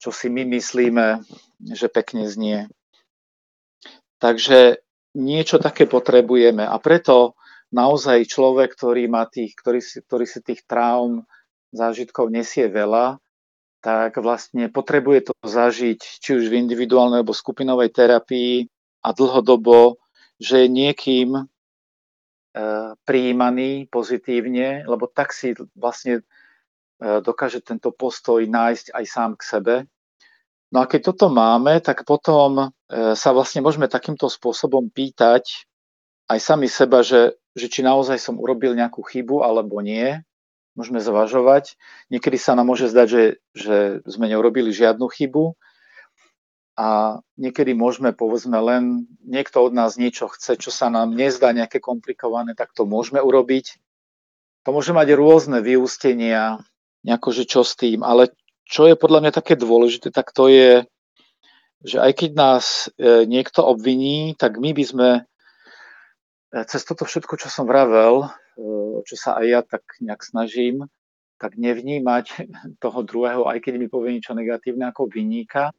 čo si my myslíme, že pekne znie. Takže niečo také potrebujeme. A preto naozaj človek, ktorý má tých, ktorý si, ktorý si tých traum, zážitkov nesie veľa, tak vlastne potrebuje to zažiť či už v individuálnej alebo skupinovej terapii a dlhodobo, že je niekým e, prijímaný pozitívne, lebo tak si vlastne e, dokáže tento postoj nájsť aj sám k sebe No a keď toto máme, tak potom e, sa vlastne môžeme takýmto spôsobom pýtať aj sami seba, že, že či naozaj som urobil nejakú chybu alebo nie. Môžeme zvažovať. Niekedy sa nám môže zdať, že, že sme neurobili žiadnu chybu a niekedy môžeme, povedzme, len niekto od nás niečo chce, čo sa nám nezdá nejaké komplikované, tak to môžeme urobiť. To môže mať rôzne vyústenia, nejako, že čo s tým, ale čo je podľa mňa také dôležité, tak to je, že aj keď nás e, niekto obviní, tak my by sme e, cez toto všetko, čo som vravel, e, čo sa aj ja tak nejak snažím, tak nevnímať toho druhého, aj keď mi povie niečo negatívne ako vyníka.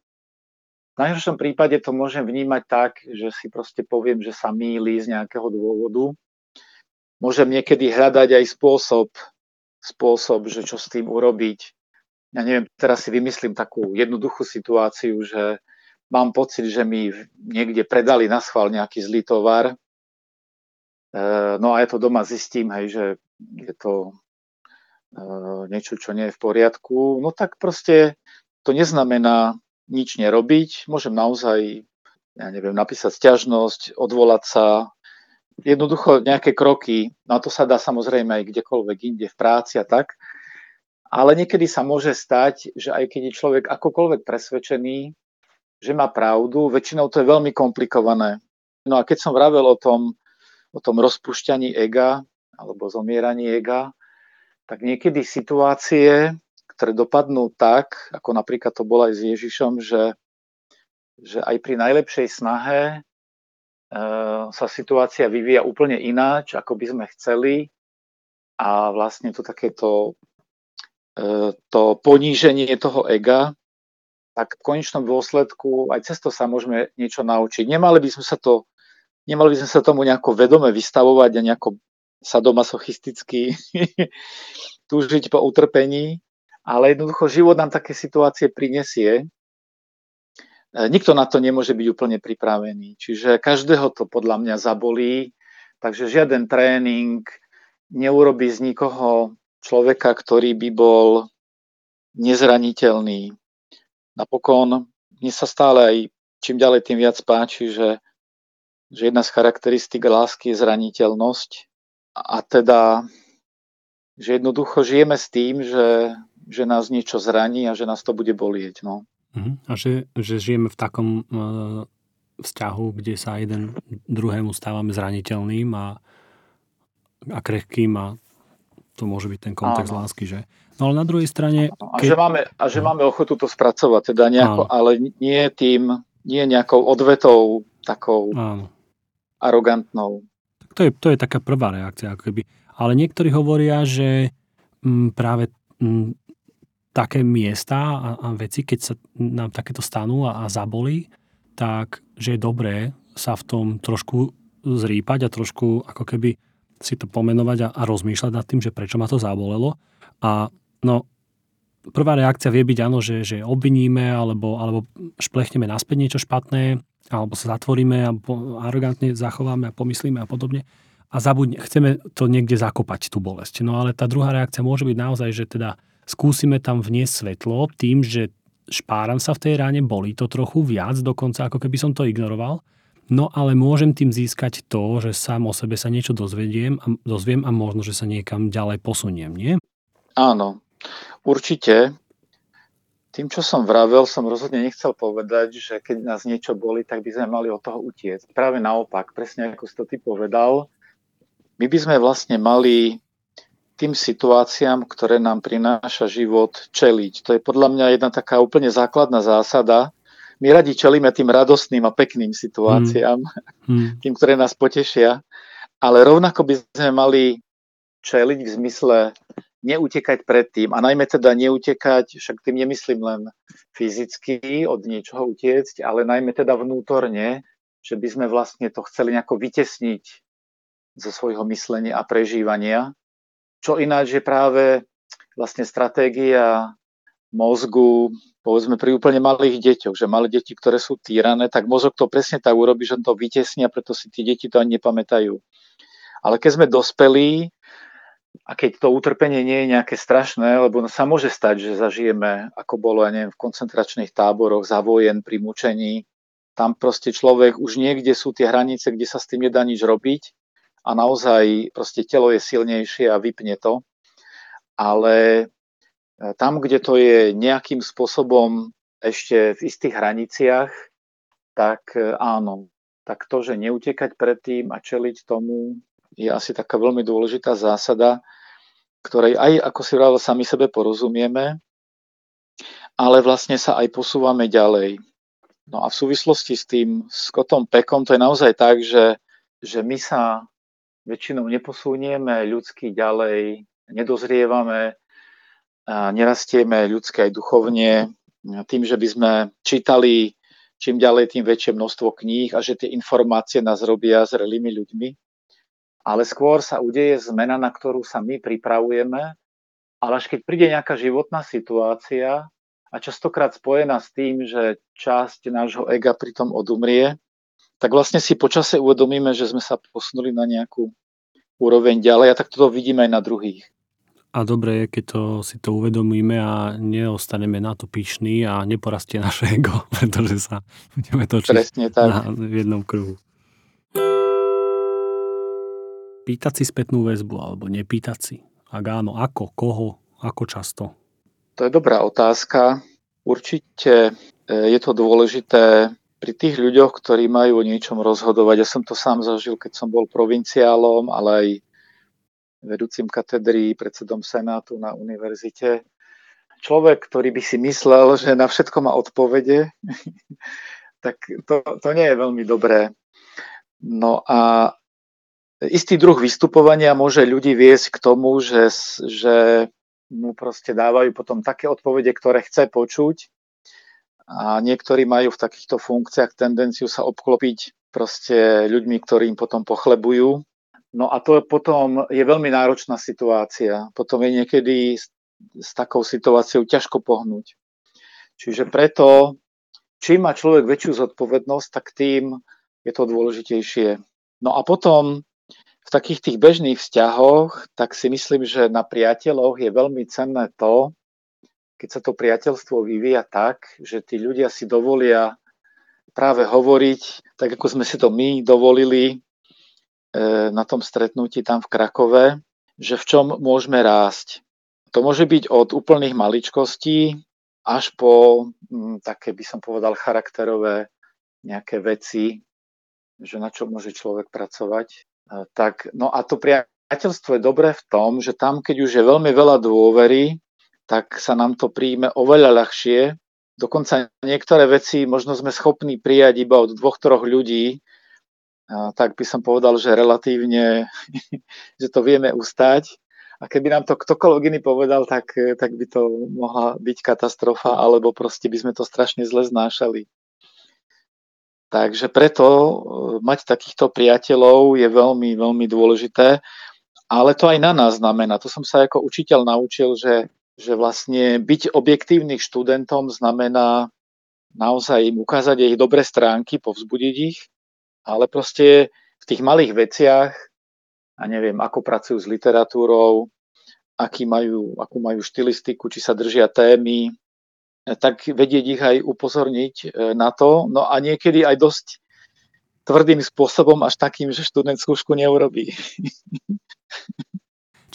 V najhoršom prípade to môžem vnímať tak, že si proste poviem, že sa míli z nejakého dôvodu. Môžem niekedy hľadať aj spôsob, spôsob, že čo s tým urobiť ja neviem, teraz si vymyslím takú jednoduchú situáciu, že mám pocit, že mi niekde predali na schvál nejaký zlý tovar, e, no a ja to doma zistím, hej, že je to e, niečo, čo nie je v poriadku, no tak proste to neznamená nič nerobiť, môžem naozaj, ja neviem, napísať stiažnosť, odvolať sa, jednoducho nejaké kroky, na to sa dá samozrejme aj kdekoľvek inde v práci a tak, ale niekedy sa môže stať, že aj keď je človek akokoľvek presvedčený, že má pravdu, väčšinou to je veľmi komplikované. No a keď som vravel o tom, o tom rozpušťaní ega alebo zomieraní ega, tak niekedy situácie, ktoré dopadnú tak, ako napríklad to bolo aj s Ježišom, že, že aj pri najlepšej snahe e, sa situácia vyvíja úplne ináč, ako by sme chceli a vlastne to takéto to poníženie toho ega, tak v konečnom dôsledku aj cez to sa môžeme niečo naučiť. Nemali by sme sa to, nemali by sme sa tomu nejako vedome vystavovať a nejako sadomasochisticky túžiť po utrpení, ale jednoducho život nám také situácie prinesie. Nikto na to nemôže byť úplne pripravený. Čiže každého to podľa mňa zabolí, takže žiaden tréning neurobi z nikoho človeka, ktorý by bol nezraniteľný. Napokon mne sa stále aj čím ďalej tým viac páči, že, že jedna z charakteristik lásky je zraniteľnosť a teda že jednoducho žijeme s tým, že, že nás niečo zraní a že nás to bude bolieť. No. Uh-huh. A že, že žijeme v takom uh, vzťahu, kde sa jeden druhému stávame zraniteľným a, a krehkým a to môže byť ten kontext Áno. lásky, že? No ale na druhej strane... A, že máme, a že máme ochotu to spracovať, teda nejako, Áno. ale nie tým, nie nejakou odvetou takou Áno. arogantnou. Tak to je, to je taká prvá reakcia, ako keby. Ale niektorí hovoria, že m, mm, práve m, mm, také miesta a, a veci, keď sa nám takéto stanú a, a zabolí, tak že je dobré sa v tom trošku zrýpať a trošku ako keby si to pomenovať a, a rozmýšľať nad tým, že prečo ma to zabolelo. A no, prvá reakcia vie byť áno, že, že obviníme alebo, alebo šplechneme naspäť niečo špatné, alebo sa zatvoríme a arogantne zachováme a pomyslíme a podobne a zabudne, chceme to niekde zakopať, tú bolesť. No ale tá druhá reakcia môže byť naozaj, že teda skúsime tam vniesť svetlo tým, že špáram sa v tej ráne, bolí to trochu viac, dokonca ako keby som to ignoroval, No ale môžem tým získať to, že sám o sebe sa niečo dozvediem a, dozviem a možno, že sa niekam ďalej posuniem, nie? Áno, určite. Tým, čo som vravel, som rozhodne nechcel povedať, že keď nás niečo boli, tak by sme mali od toho utiecť. Práve naopak, presne ako si to ty povedal, my by sme vlastne mali tým situáciám, ktoré nám prináša život, čeliť. To je podľa mňa jedna taká úplne základná zásada, my radi čelíme tým radostným a pekným situáciám, mm. mm. tým, ktoré nás potešia, ale rovnako by sme mali čeliť v zmysle neutekať pred tým a najmä teda neutekať, však tým nemyslím len fyzicky od niečoho utiecť, ale najmä teda vnútorne, že by sme vlastne to chceli nejako vytesniť zo svojho myslenia a prežívania, čo ináč je práve vlastne stratégia mozgu, povedzme pri úplne malých deťoch, že malé deti, ktoré sú týrané, tak mozog to presne tak urobí, že on to vytesní a preto si tie deti to ani nepamätajú. Ale keď sme dospelí a keď to utrpenie nie je nejaké strašné, lebo sa môže stať, že zažijeme, ako bolo, ja neviem, v koncentračných táboroch, za vojen, pri mučení, tam proste človek, už niekde sú tie hranice, kde sa s tým nedá nič robiť a naozaj proste telo je silnejšie a vypne to. Ale tam, kde to je nejakým spôsobom ešte v istých hraniciach, tak e, áno, tak to, že neutekať predtým a čeliť tomu, je asi taká veľmi dôležitá zásada, ktorej aj, ako si vravel, sami sebe porozumieme, ale vlastne sa aj posúvame ďalej. No a v súvislosti s tým skotom pekom to je naozaj tak, že, že my sa väčšinou neposúnieme ľudsky ďalej, nedozrievame, nerastieme ľudské aj duchovne tým, že by sme čítali čím ďalej, tým väčšie množstvo kníh a že tie informácie nás robia zrelými ľuďmi. Ale skôr sa udeje zmena, na ktorú sa my pripravujeme, ale až keď príde nejaká životná situácia a častokrát spojená s tým, že časť nášho ega pritom odumrie, tak vlastne si počase uvedomíme, že sme sa posunuli na nejakú úroveň ďalej a tak toto vidíme aj na druhých. A dobre je, keď to, si to uvedomíme a neostaneme na to pyšní a neporastie naše ego, pretože sa budeme točiť Presne tak. Na, v jednom kruhu. Pýtať si spätnú väzbu alebo nepýtať si? Ak áno, ako, koho, ako často? To je dobrá otázka. Určite e, je to dôležité pri tých ľuďoch, ktorí majú o niečom rozhodovať. Ja som to sám zažil, keď som bol provinciálom, ale aj vedúcim katedry, predsedom Senátu na univerzite. Človek, ktorý by si myslel, že na všetko má odpovede, tak to, to nie je veľmi dobré. No a istý druh vystupovania môže ľudí viesť k tomu, že, že mu proste dávajú potom také odpovede, ktoré chce počuť a niektorí majú v takýchto funkciách tendenciu sa obklopiť proste ľuďmi, ktorí im potom pochlebujú No a to potom je veľmi náročná situácia. Potom je niekedy s, s takou situáciou ťažko pohnúť. Čiže preto, čím má človek väčšiu zodpovednosť, tak tým je to dôležitejšie. No a potom v takých tých bežných vzťahoch, tak si myslím, že na priateľoch je veľmi cenné to, keď sa to priateľstvo vyvíja tak, že tí ľudia si dovolia práve hovoriť, tak ako sme si to my dovolili na tom stretnutí tam v Krakove, že v čom môžeme rásť. To môže byť od úplných maličkostí až po m, mm, také, by som povedal, charakterové nejaké veci, že na čo môže človek pracovať. E, tak, no a to priateľstvo je dobré v tom, že tam, keď už je veľmi veľa dôvery, tak sa nám to príjme oveľa ľahšie. Dokonca niektoré veci možno sme schopní prijať iba od dvoch, troch ľudí, tak by som povedal, že relatívne, že to vieme ustať. A keby nám to ktokoľvek iný povedal, tak, tak by to mohla byť katastrofa, alebo proste by sme to strašne zle znášali. Takže preto e, mať takýchto priateľov je veľmi, veľmi dôležité, ale to aj na nás znamená. To som sa ako učiteľ naučil, že, že vlastne byť objektívnym študentom znamená naozaj im ukázať ich dobré stránky, povzbudiť ich, ale proste v tých malých veciach a neviem, ako pracujú s literatúrou, aký majú, akú majú štilistiku, či sa držia témy, tak vedieť ich aj upozorniť e, na to. No a niekedy aj dosť tvrdým spôsobom, až takým, že študent skúšku neurobí.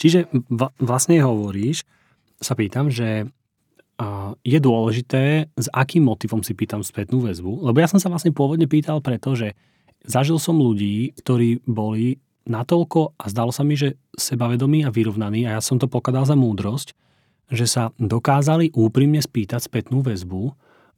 Čiže vlastne hovoríš, sa pýtam, že je dôležité, s akým motivom si pýtam spätnú väzbu, lebo ja som sa vlastne pôvodne pýtal preto, že zažil som ľudí, ktorí boli natoľko a zdalo sa mi, že sebavedomí a vyrovnaní a ja som to pokladal za múdrosť, že sa dokázali úprimne spýtať spätnú väzbu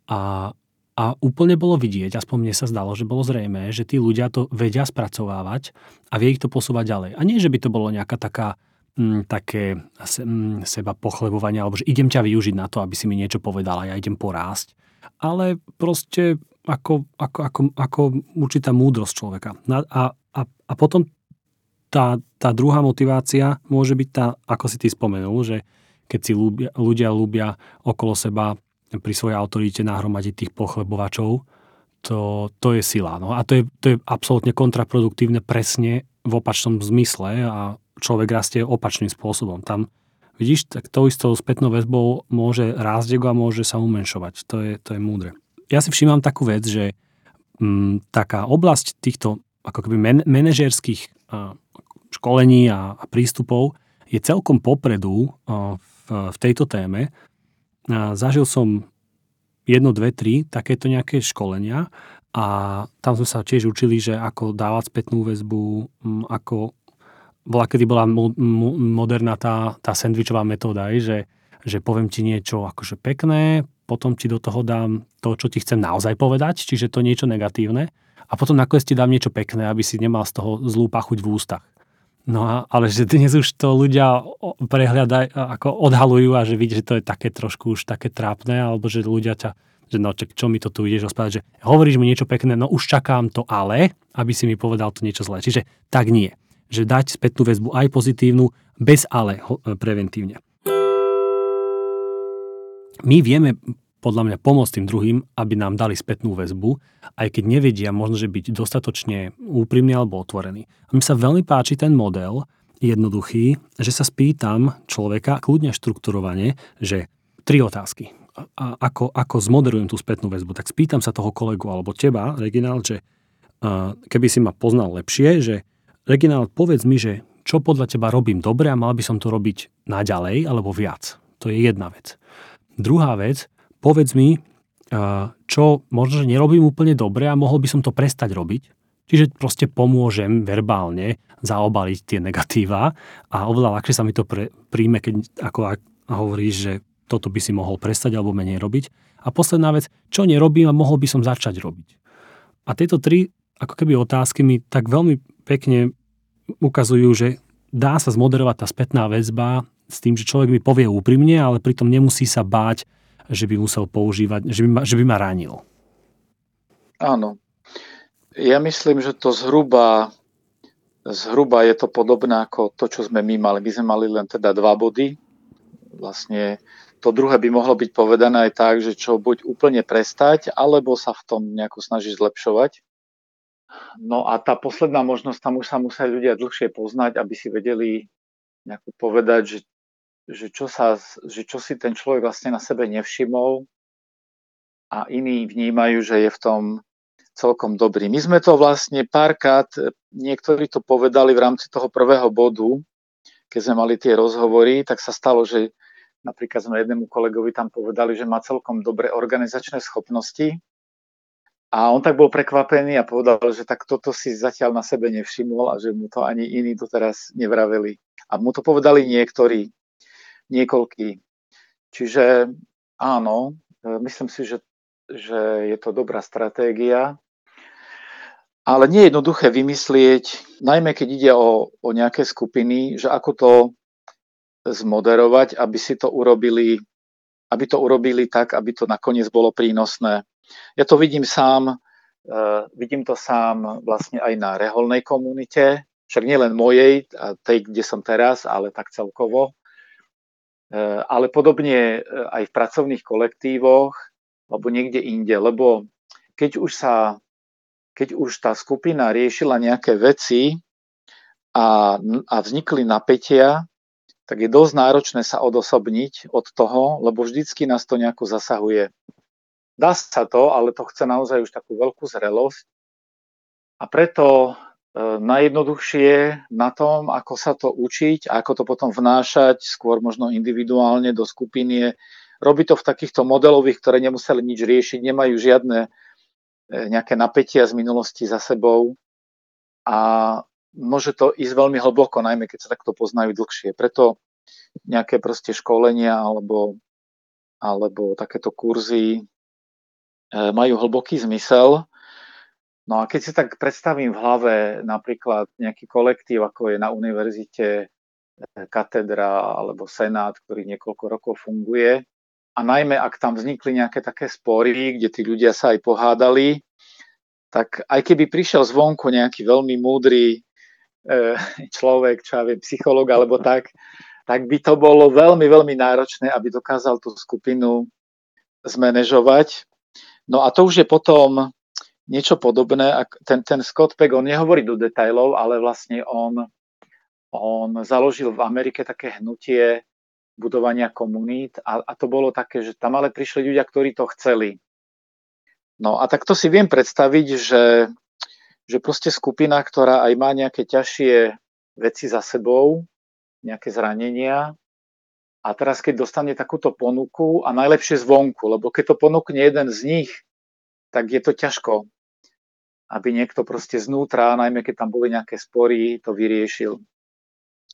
a, a úplne bolo vidieť, aspoň mne sa zdalo, že bolo zrejme, že tí ľudia to vedia spracovávať a vie ich to posúvať ďalej. A nie, že by to bolo nejaká taká m, mm, také m, mm, seba pochlebovanie, alebo že idem ťa využiť na to, aby si mi niečo povedala, ja idem porásť. Ale proste ako, ako, ako, ako určitá múdrosť človeka. A, a, a potom tá, tá druhá motivácia môže byť tá, ako si ty spomenul, že keď si ľudia, ľudia ľúbia okolo seba pri svojej autorite nahromadiť tých pochlebovačov, to, to je sila. No a to je, to je absolútne kontraproduktívne presne v opačnom zmysle a človek rastie opačným spôsobom. Tam, vidíš, tak to istou spätnou väzbou môže rásť a môže sa umenšovať. To je, to je múdre. Ja si všímam takú vec, že m, taká oblasť týchto ako keby men, manažerských školení a, a prístupov je celkom popredu v, v tejto téme. Zažil som jedno, dve, tri takéto nejaké školenia a tam sme sa tiež učili, že ako dávať spätnú väzbu, ako bola, kedy bola mo, mo, moderná tá, tá sandvičová metóda, že, že poviem ti niečo akože pekné, potom ti do toho dám to, čo ti chcem naozaj povedať, čiže to niečo negatívne a potom nakoniec ti dám niečo pekné, aby si nemal z toho zlú pachuť v ústach. No a, ale že dnes už to ľudia prehľadajú, ako odhalujú a že vidí, že to je také trošku už také trápne, alebo že ľudia ťa, že no čo, čo mi to tu ideš rozprávať, že hovoríš mi niečo pekné, no už čakám to ale, aby si mi povedal to niečo zlé. Čiže tak nie. Že dať spätnú väzbu aj pozitívnu, bez ale preventívne. My vieme podľa mňa pomôcť tým druhým, aby nám dali spätnú väzbu, aj keď nevedia možno, že byť dostatočne úprimný alebo otvorený. A mi sa veľmi páči ten model, jednoduchý, že sa spýtam človeka kľudne štrukturovane, že tri otázky. A ako, ako zmoderujem tú spätnú väzbu, tak spýtam sa toho kolegu alebo teba, Reginald, že keby si ma poznal lepšie, že Reginald, povedz mi, že čo podľa teba robím dobre a mal by som to robiť naďalej alebo viac. To je jedna vec. Druhá vec, povedz mi, čo možno, že nerobím úplne dobre a mohol by som to prestať robiť. Čiže proste pomôžem verbálne zaobaliť tie negatíva a oveľa ľahšie sa mi to pre, príjme, keď ako hovoríš, že toto by si mohol prestať alebo menej robiť. A posledná vec, čo nerobím a mohol by som začať robiť. A tieto tri ako keby otázky mi tak veľmi pekne ukazujú, že dá sa zmoderovať tá spätná väzba s tým, že človek mi povie úprimne, ale pritom nemusí sa báť že by musel používať, že by ma, že by ma ránil. Áno. Ja myslím, že to zhruba, zhruba je to podobné ako to, čo sme my mali. My sme mali len teda dva body. Vlastne to druhé by mohlo byť povedané aj tak, že čo buď úplne prestať, alebo sa v tom nejako snažiť zlepšovať. No a tá posledná možnosť, tam už sa museli ľudia dlhšie poznať, aby si vedeli nejako povedať, že že čo, sa, že čo si ten človek vlastne na sebe nevšimol a iní vnímajú, že je v tom celkom dobrý. My sme to vlastne párkrát, niektorí to povedali v rámci toho prvého bodu, keď sme mali tie rozhovory, tak sa stalo, že napríklad sme jednému kolegovi tam povedali, že má celkom dobré organizačné schopnosti a on tak bol prekvapený a povedal, že tak toto si zatiaľ na sebe nevšimol a že mu to ani iní doteraz nevraveli. A mu to povedali niektorí, niekoľkí. Čiže áno, e, myslím si, že, že je to dobrá stratégia ale nie je jednoduché vymyslieť, najmä keď ide o, o nejaké skupiny, že ako to zmoderovať, aby si to urobili, aby to urobili tak, aby to nakoniec bolo prínosné. Ja to vidím sám, uh, vidím to sám vlastne aj na reholnej komunite, však nielen mojej, tej, kde som teraz, ale tak celkovo. Uh, ale podobne aj v pracovných kolektívoch, alebo niekde inde, lebo keď už sa keď už tá skupina riešila nejaké veci a, a vznikli napätia, tak je dosť náročné sa odosobniť od toho, lebo vždycky nás to nejako zasahuje. Dá sa to, ale to chce naozaj už takú veľkú zrelosť. A preto najjednoduchšie na tom, ako sa to učiť ako to potom vnášať, skôr možno individuálne do skupiny, robiť to v takýchto modelových, ktoré nemuseli nič riešiť, nemajú žiadne E, nejaké napätia z minulosti za sebou a môže to ísť veľmi hlboko, najmä keď sa takto poznajú dlhšie. Preto nejaké proste školenia alebo, alebo takéto kurzy e, majú hlboký zmysel. No a keď si tak predstavím v hlave napríklad nejaký kolektív, ako je na univerzite e, katedra alebo senát, ktorý niekoľko rokov funguje, a najmä ak tam vznikli nejaké také spory, kde tí ľudia sa aj pohádali, tak aj keby prišiel zvonku nejaký veľmi múdry e, človek, čo ja viem, psychológ alebo tak, tak by to bolo veľmi, veľmi náročné, aby dokázal tú skupinu zmanéžovať. No a to už je potom niečo podobné. Ten, ten Scott Peck, on nehovorí do detajlov, ale vlastne on, on založil v Amerike také hnutie budovania komunít a, a to bolo také, že tam ale prišli ľudia, ktorí to chceli. No a takto si viem predstaviť, že, že proste skupina, ktorá aj má nejaké ťažšie veci za sebou, nejaké zranenia, a teraz keď dostane takúto ponuku a najlepšie zvonku, lebo keď to ponúkne jeden z nich, tak je to ťažko, aby niekto proste znútra, najmä keď tam boli nejaké spory, to vyriešil.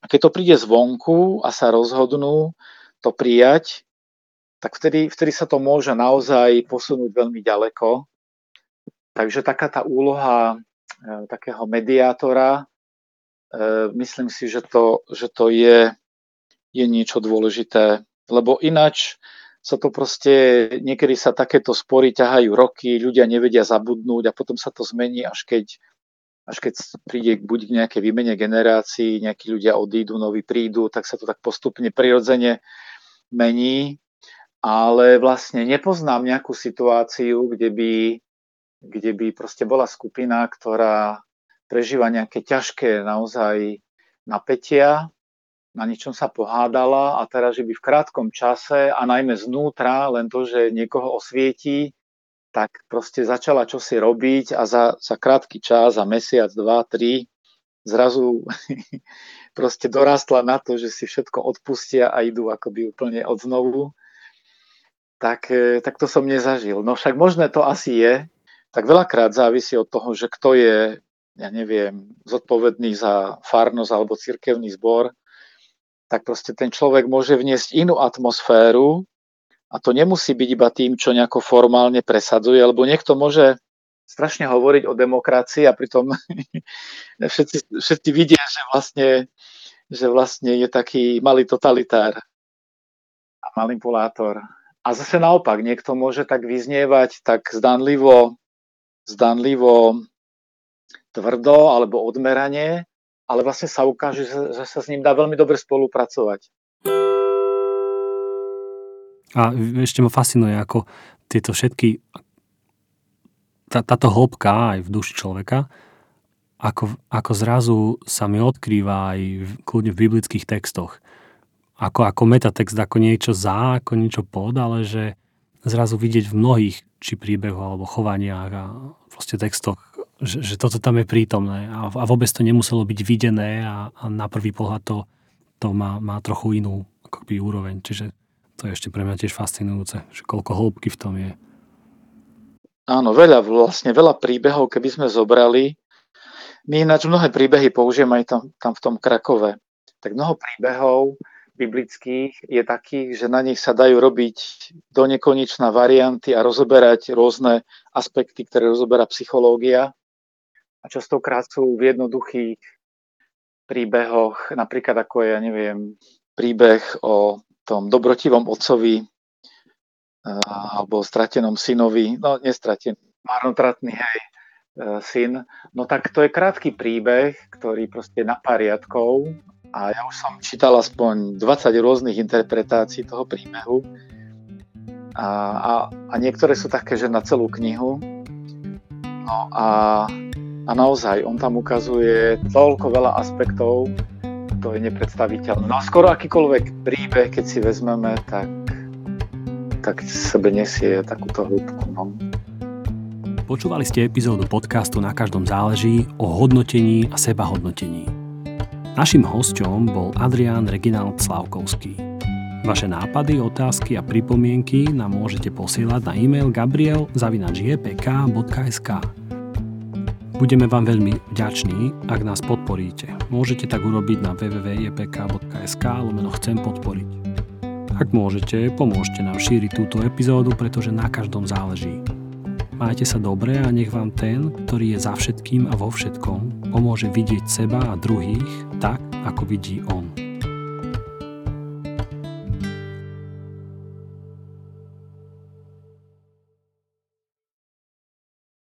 A keď to príde zvonku a sa rozhodnú to prijať, tak vtedy, vtedy sa to môže naozaj posunúť veľmi ďaleko. Takže taká tá úloha e, takého mediátora, e, myslím si, že to, že to je, je niečo dôležité. Lebo ináč sa to proste, niekedy sa takéto spory ťahajú roky, ľudia nevedia zabudnúť a potom sa to zmení, až keď až keď príde buď k nejakej výmene generácií, nejakí ľudia odídu, noví prídu, tak sa to tak postupne prirodzene mení, ale vlastne nepoznám nejakú situáciu, kde by, kde by proste bola skupina, ktorá prežíva nejaké ťažké naozaj napätia, na ničom sa pohádala a teraz, že by v krátkom čase a najmä znútra len to, že niekoho osvietí, tak proste začala čosi robiť a za, za krátky čas, za mesiac, dva, tri, zrazu proste dorastla na to, že si všetko odpustia a idú akoby úplne od znovu, tak, e, tak to som nezažil. No však možné to asi je, tak veľakrát závisí od toho, že kto je, ja neviem, zodpovedný za farnosť alebo cirkevný zbor, tak proste ten človek môže vniesť inú atmosféru, a to nemusí byť iba tým, čo nejako formálne presadzuje, lebo niekto môže strašne hovoriť o demokracii a pritom všetci, všetci vidia, že vlastne, že vlastne je taký malý totalitár a manipulátor. A zase naopak, niekto môže tak vyznievať tak zdanlivo, zdanlivo tvrdo alebo odmeranie, ale vlastne sa ukáže, že sa s ním dá veľmi dobre spolupracovať. A ešte ma fascinuje, ako tieto všetky, tá, táto hĺbka aj v duši človeka, ako, ako zrazu sa mi odkrýva aj v, kľudne v biblických textoch. Ako, ako metatext, ako niečo za, ako niečo pod, ale že zrazu vidieť v mnohých či príbehoch alebo chovaniach a proste textoch, že, že toto tam je prítomné a, a vôbec to nemuselo byť videné a, a na prvý pohľad to to má, má trochu inú akoby úroveň. Čiže to je ešte pre mňa tiež fascinujúce, že koľko hĺbky v tom je. Áno, veľa, vlastne veľa príbehov, keby sme zobrali. My ináč mnohé príbehy použijeme aj tam, tam v tom Krakove. Tak mnoho príbehov biblických je takých, že na nich sa dajú robiť do nekonečná varianty a rozoberať rôzne aspekty, ktoré rozoberá psychológia. A častokrát sú v jednoduchých príbehoch, napríklad ako je, ja neviem, príbeh o tom dobrotivom otcovi alebo stratenom synovi, no nestratený, marnotratný, hej, e, syn. No tak to je krátky príbeh, ktorý proste na pár riadkov a ja už som čítal aspoň 20 rôznych interpretácií toho príbehu a, a, a niektoré sú také, že na celú knihu. No a, a naozaj, on tam ukazuje toľko veľa aspektov, to je nepredstaviteľné. No a skoro akýkoľvek príbeh, keď si vezmeme, tak, tak sebe nesie takúto hĺbku. No. Počúvali ste epizódu podcastu Na každom záleží o hodnotení a sebahodnotení. Našim hosťom bol Adrián Reginald Slavkovský. Vaše nápady, otázky a pripomienky nám môžete posielať na e-mail gabriel.jpk.sk Budeme vám veľmi vďační, ak nás podporíte. Môžete tak urobiť na www.jpk.sk lomeno chcem podporiť. Ak môžete, pomôžte nám šíriť túto epizódu, pretože na každom záleží. Majte sa dobre a nech vám ten, ktorý je za všetkým a vo všetkom, pomôže vidieť seba a druhých tak, ako vidí on.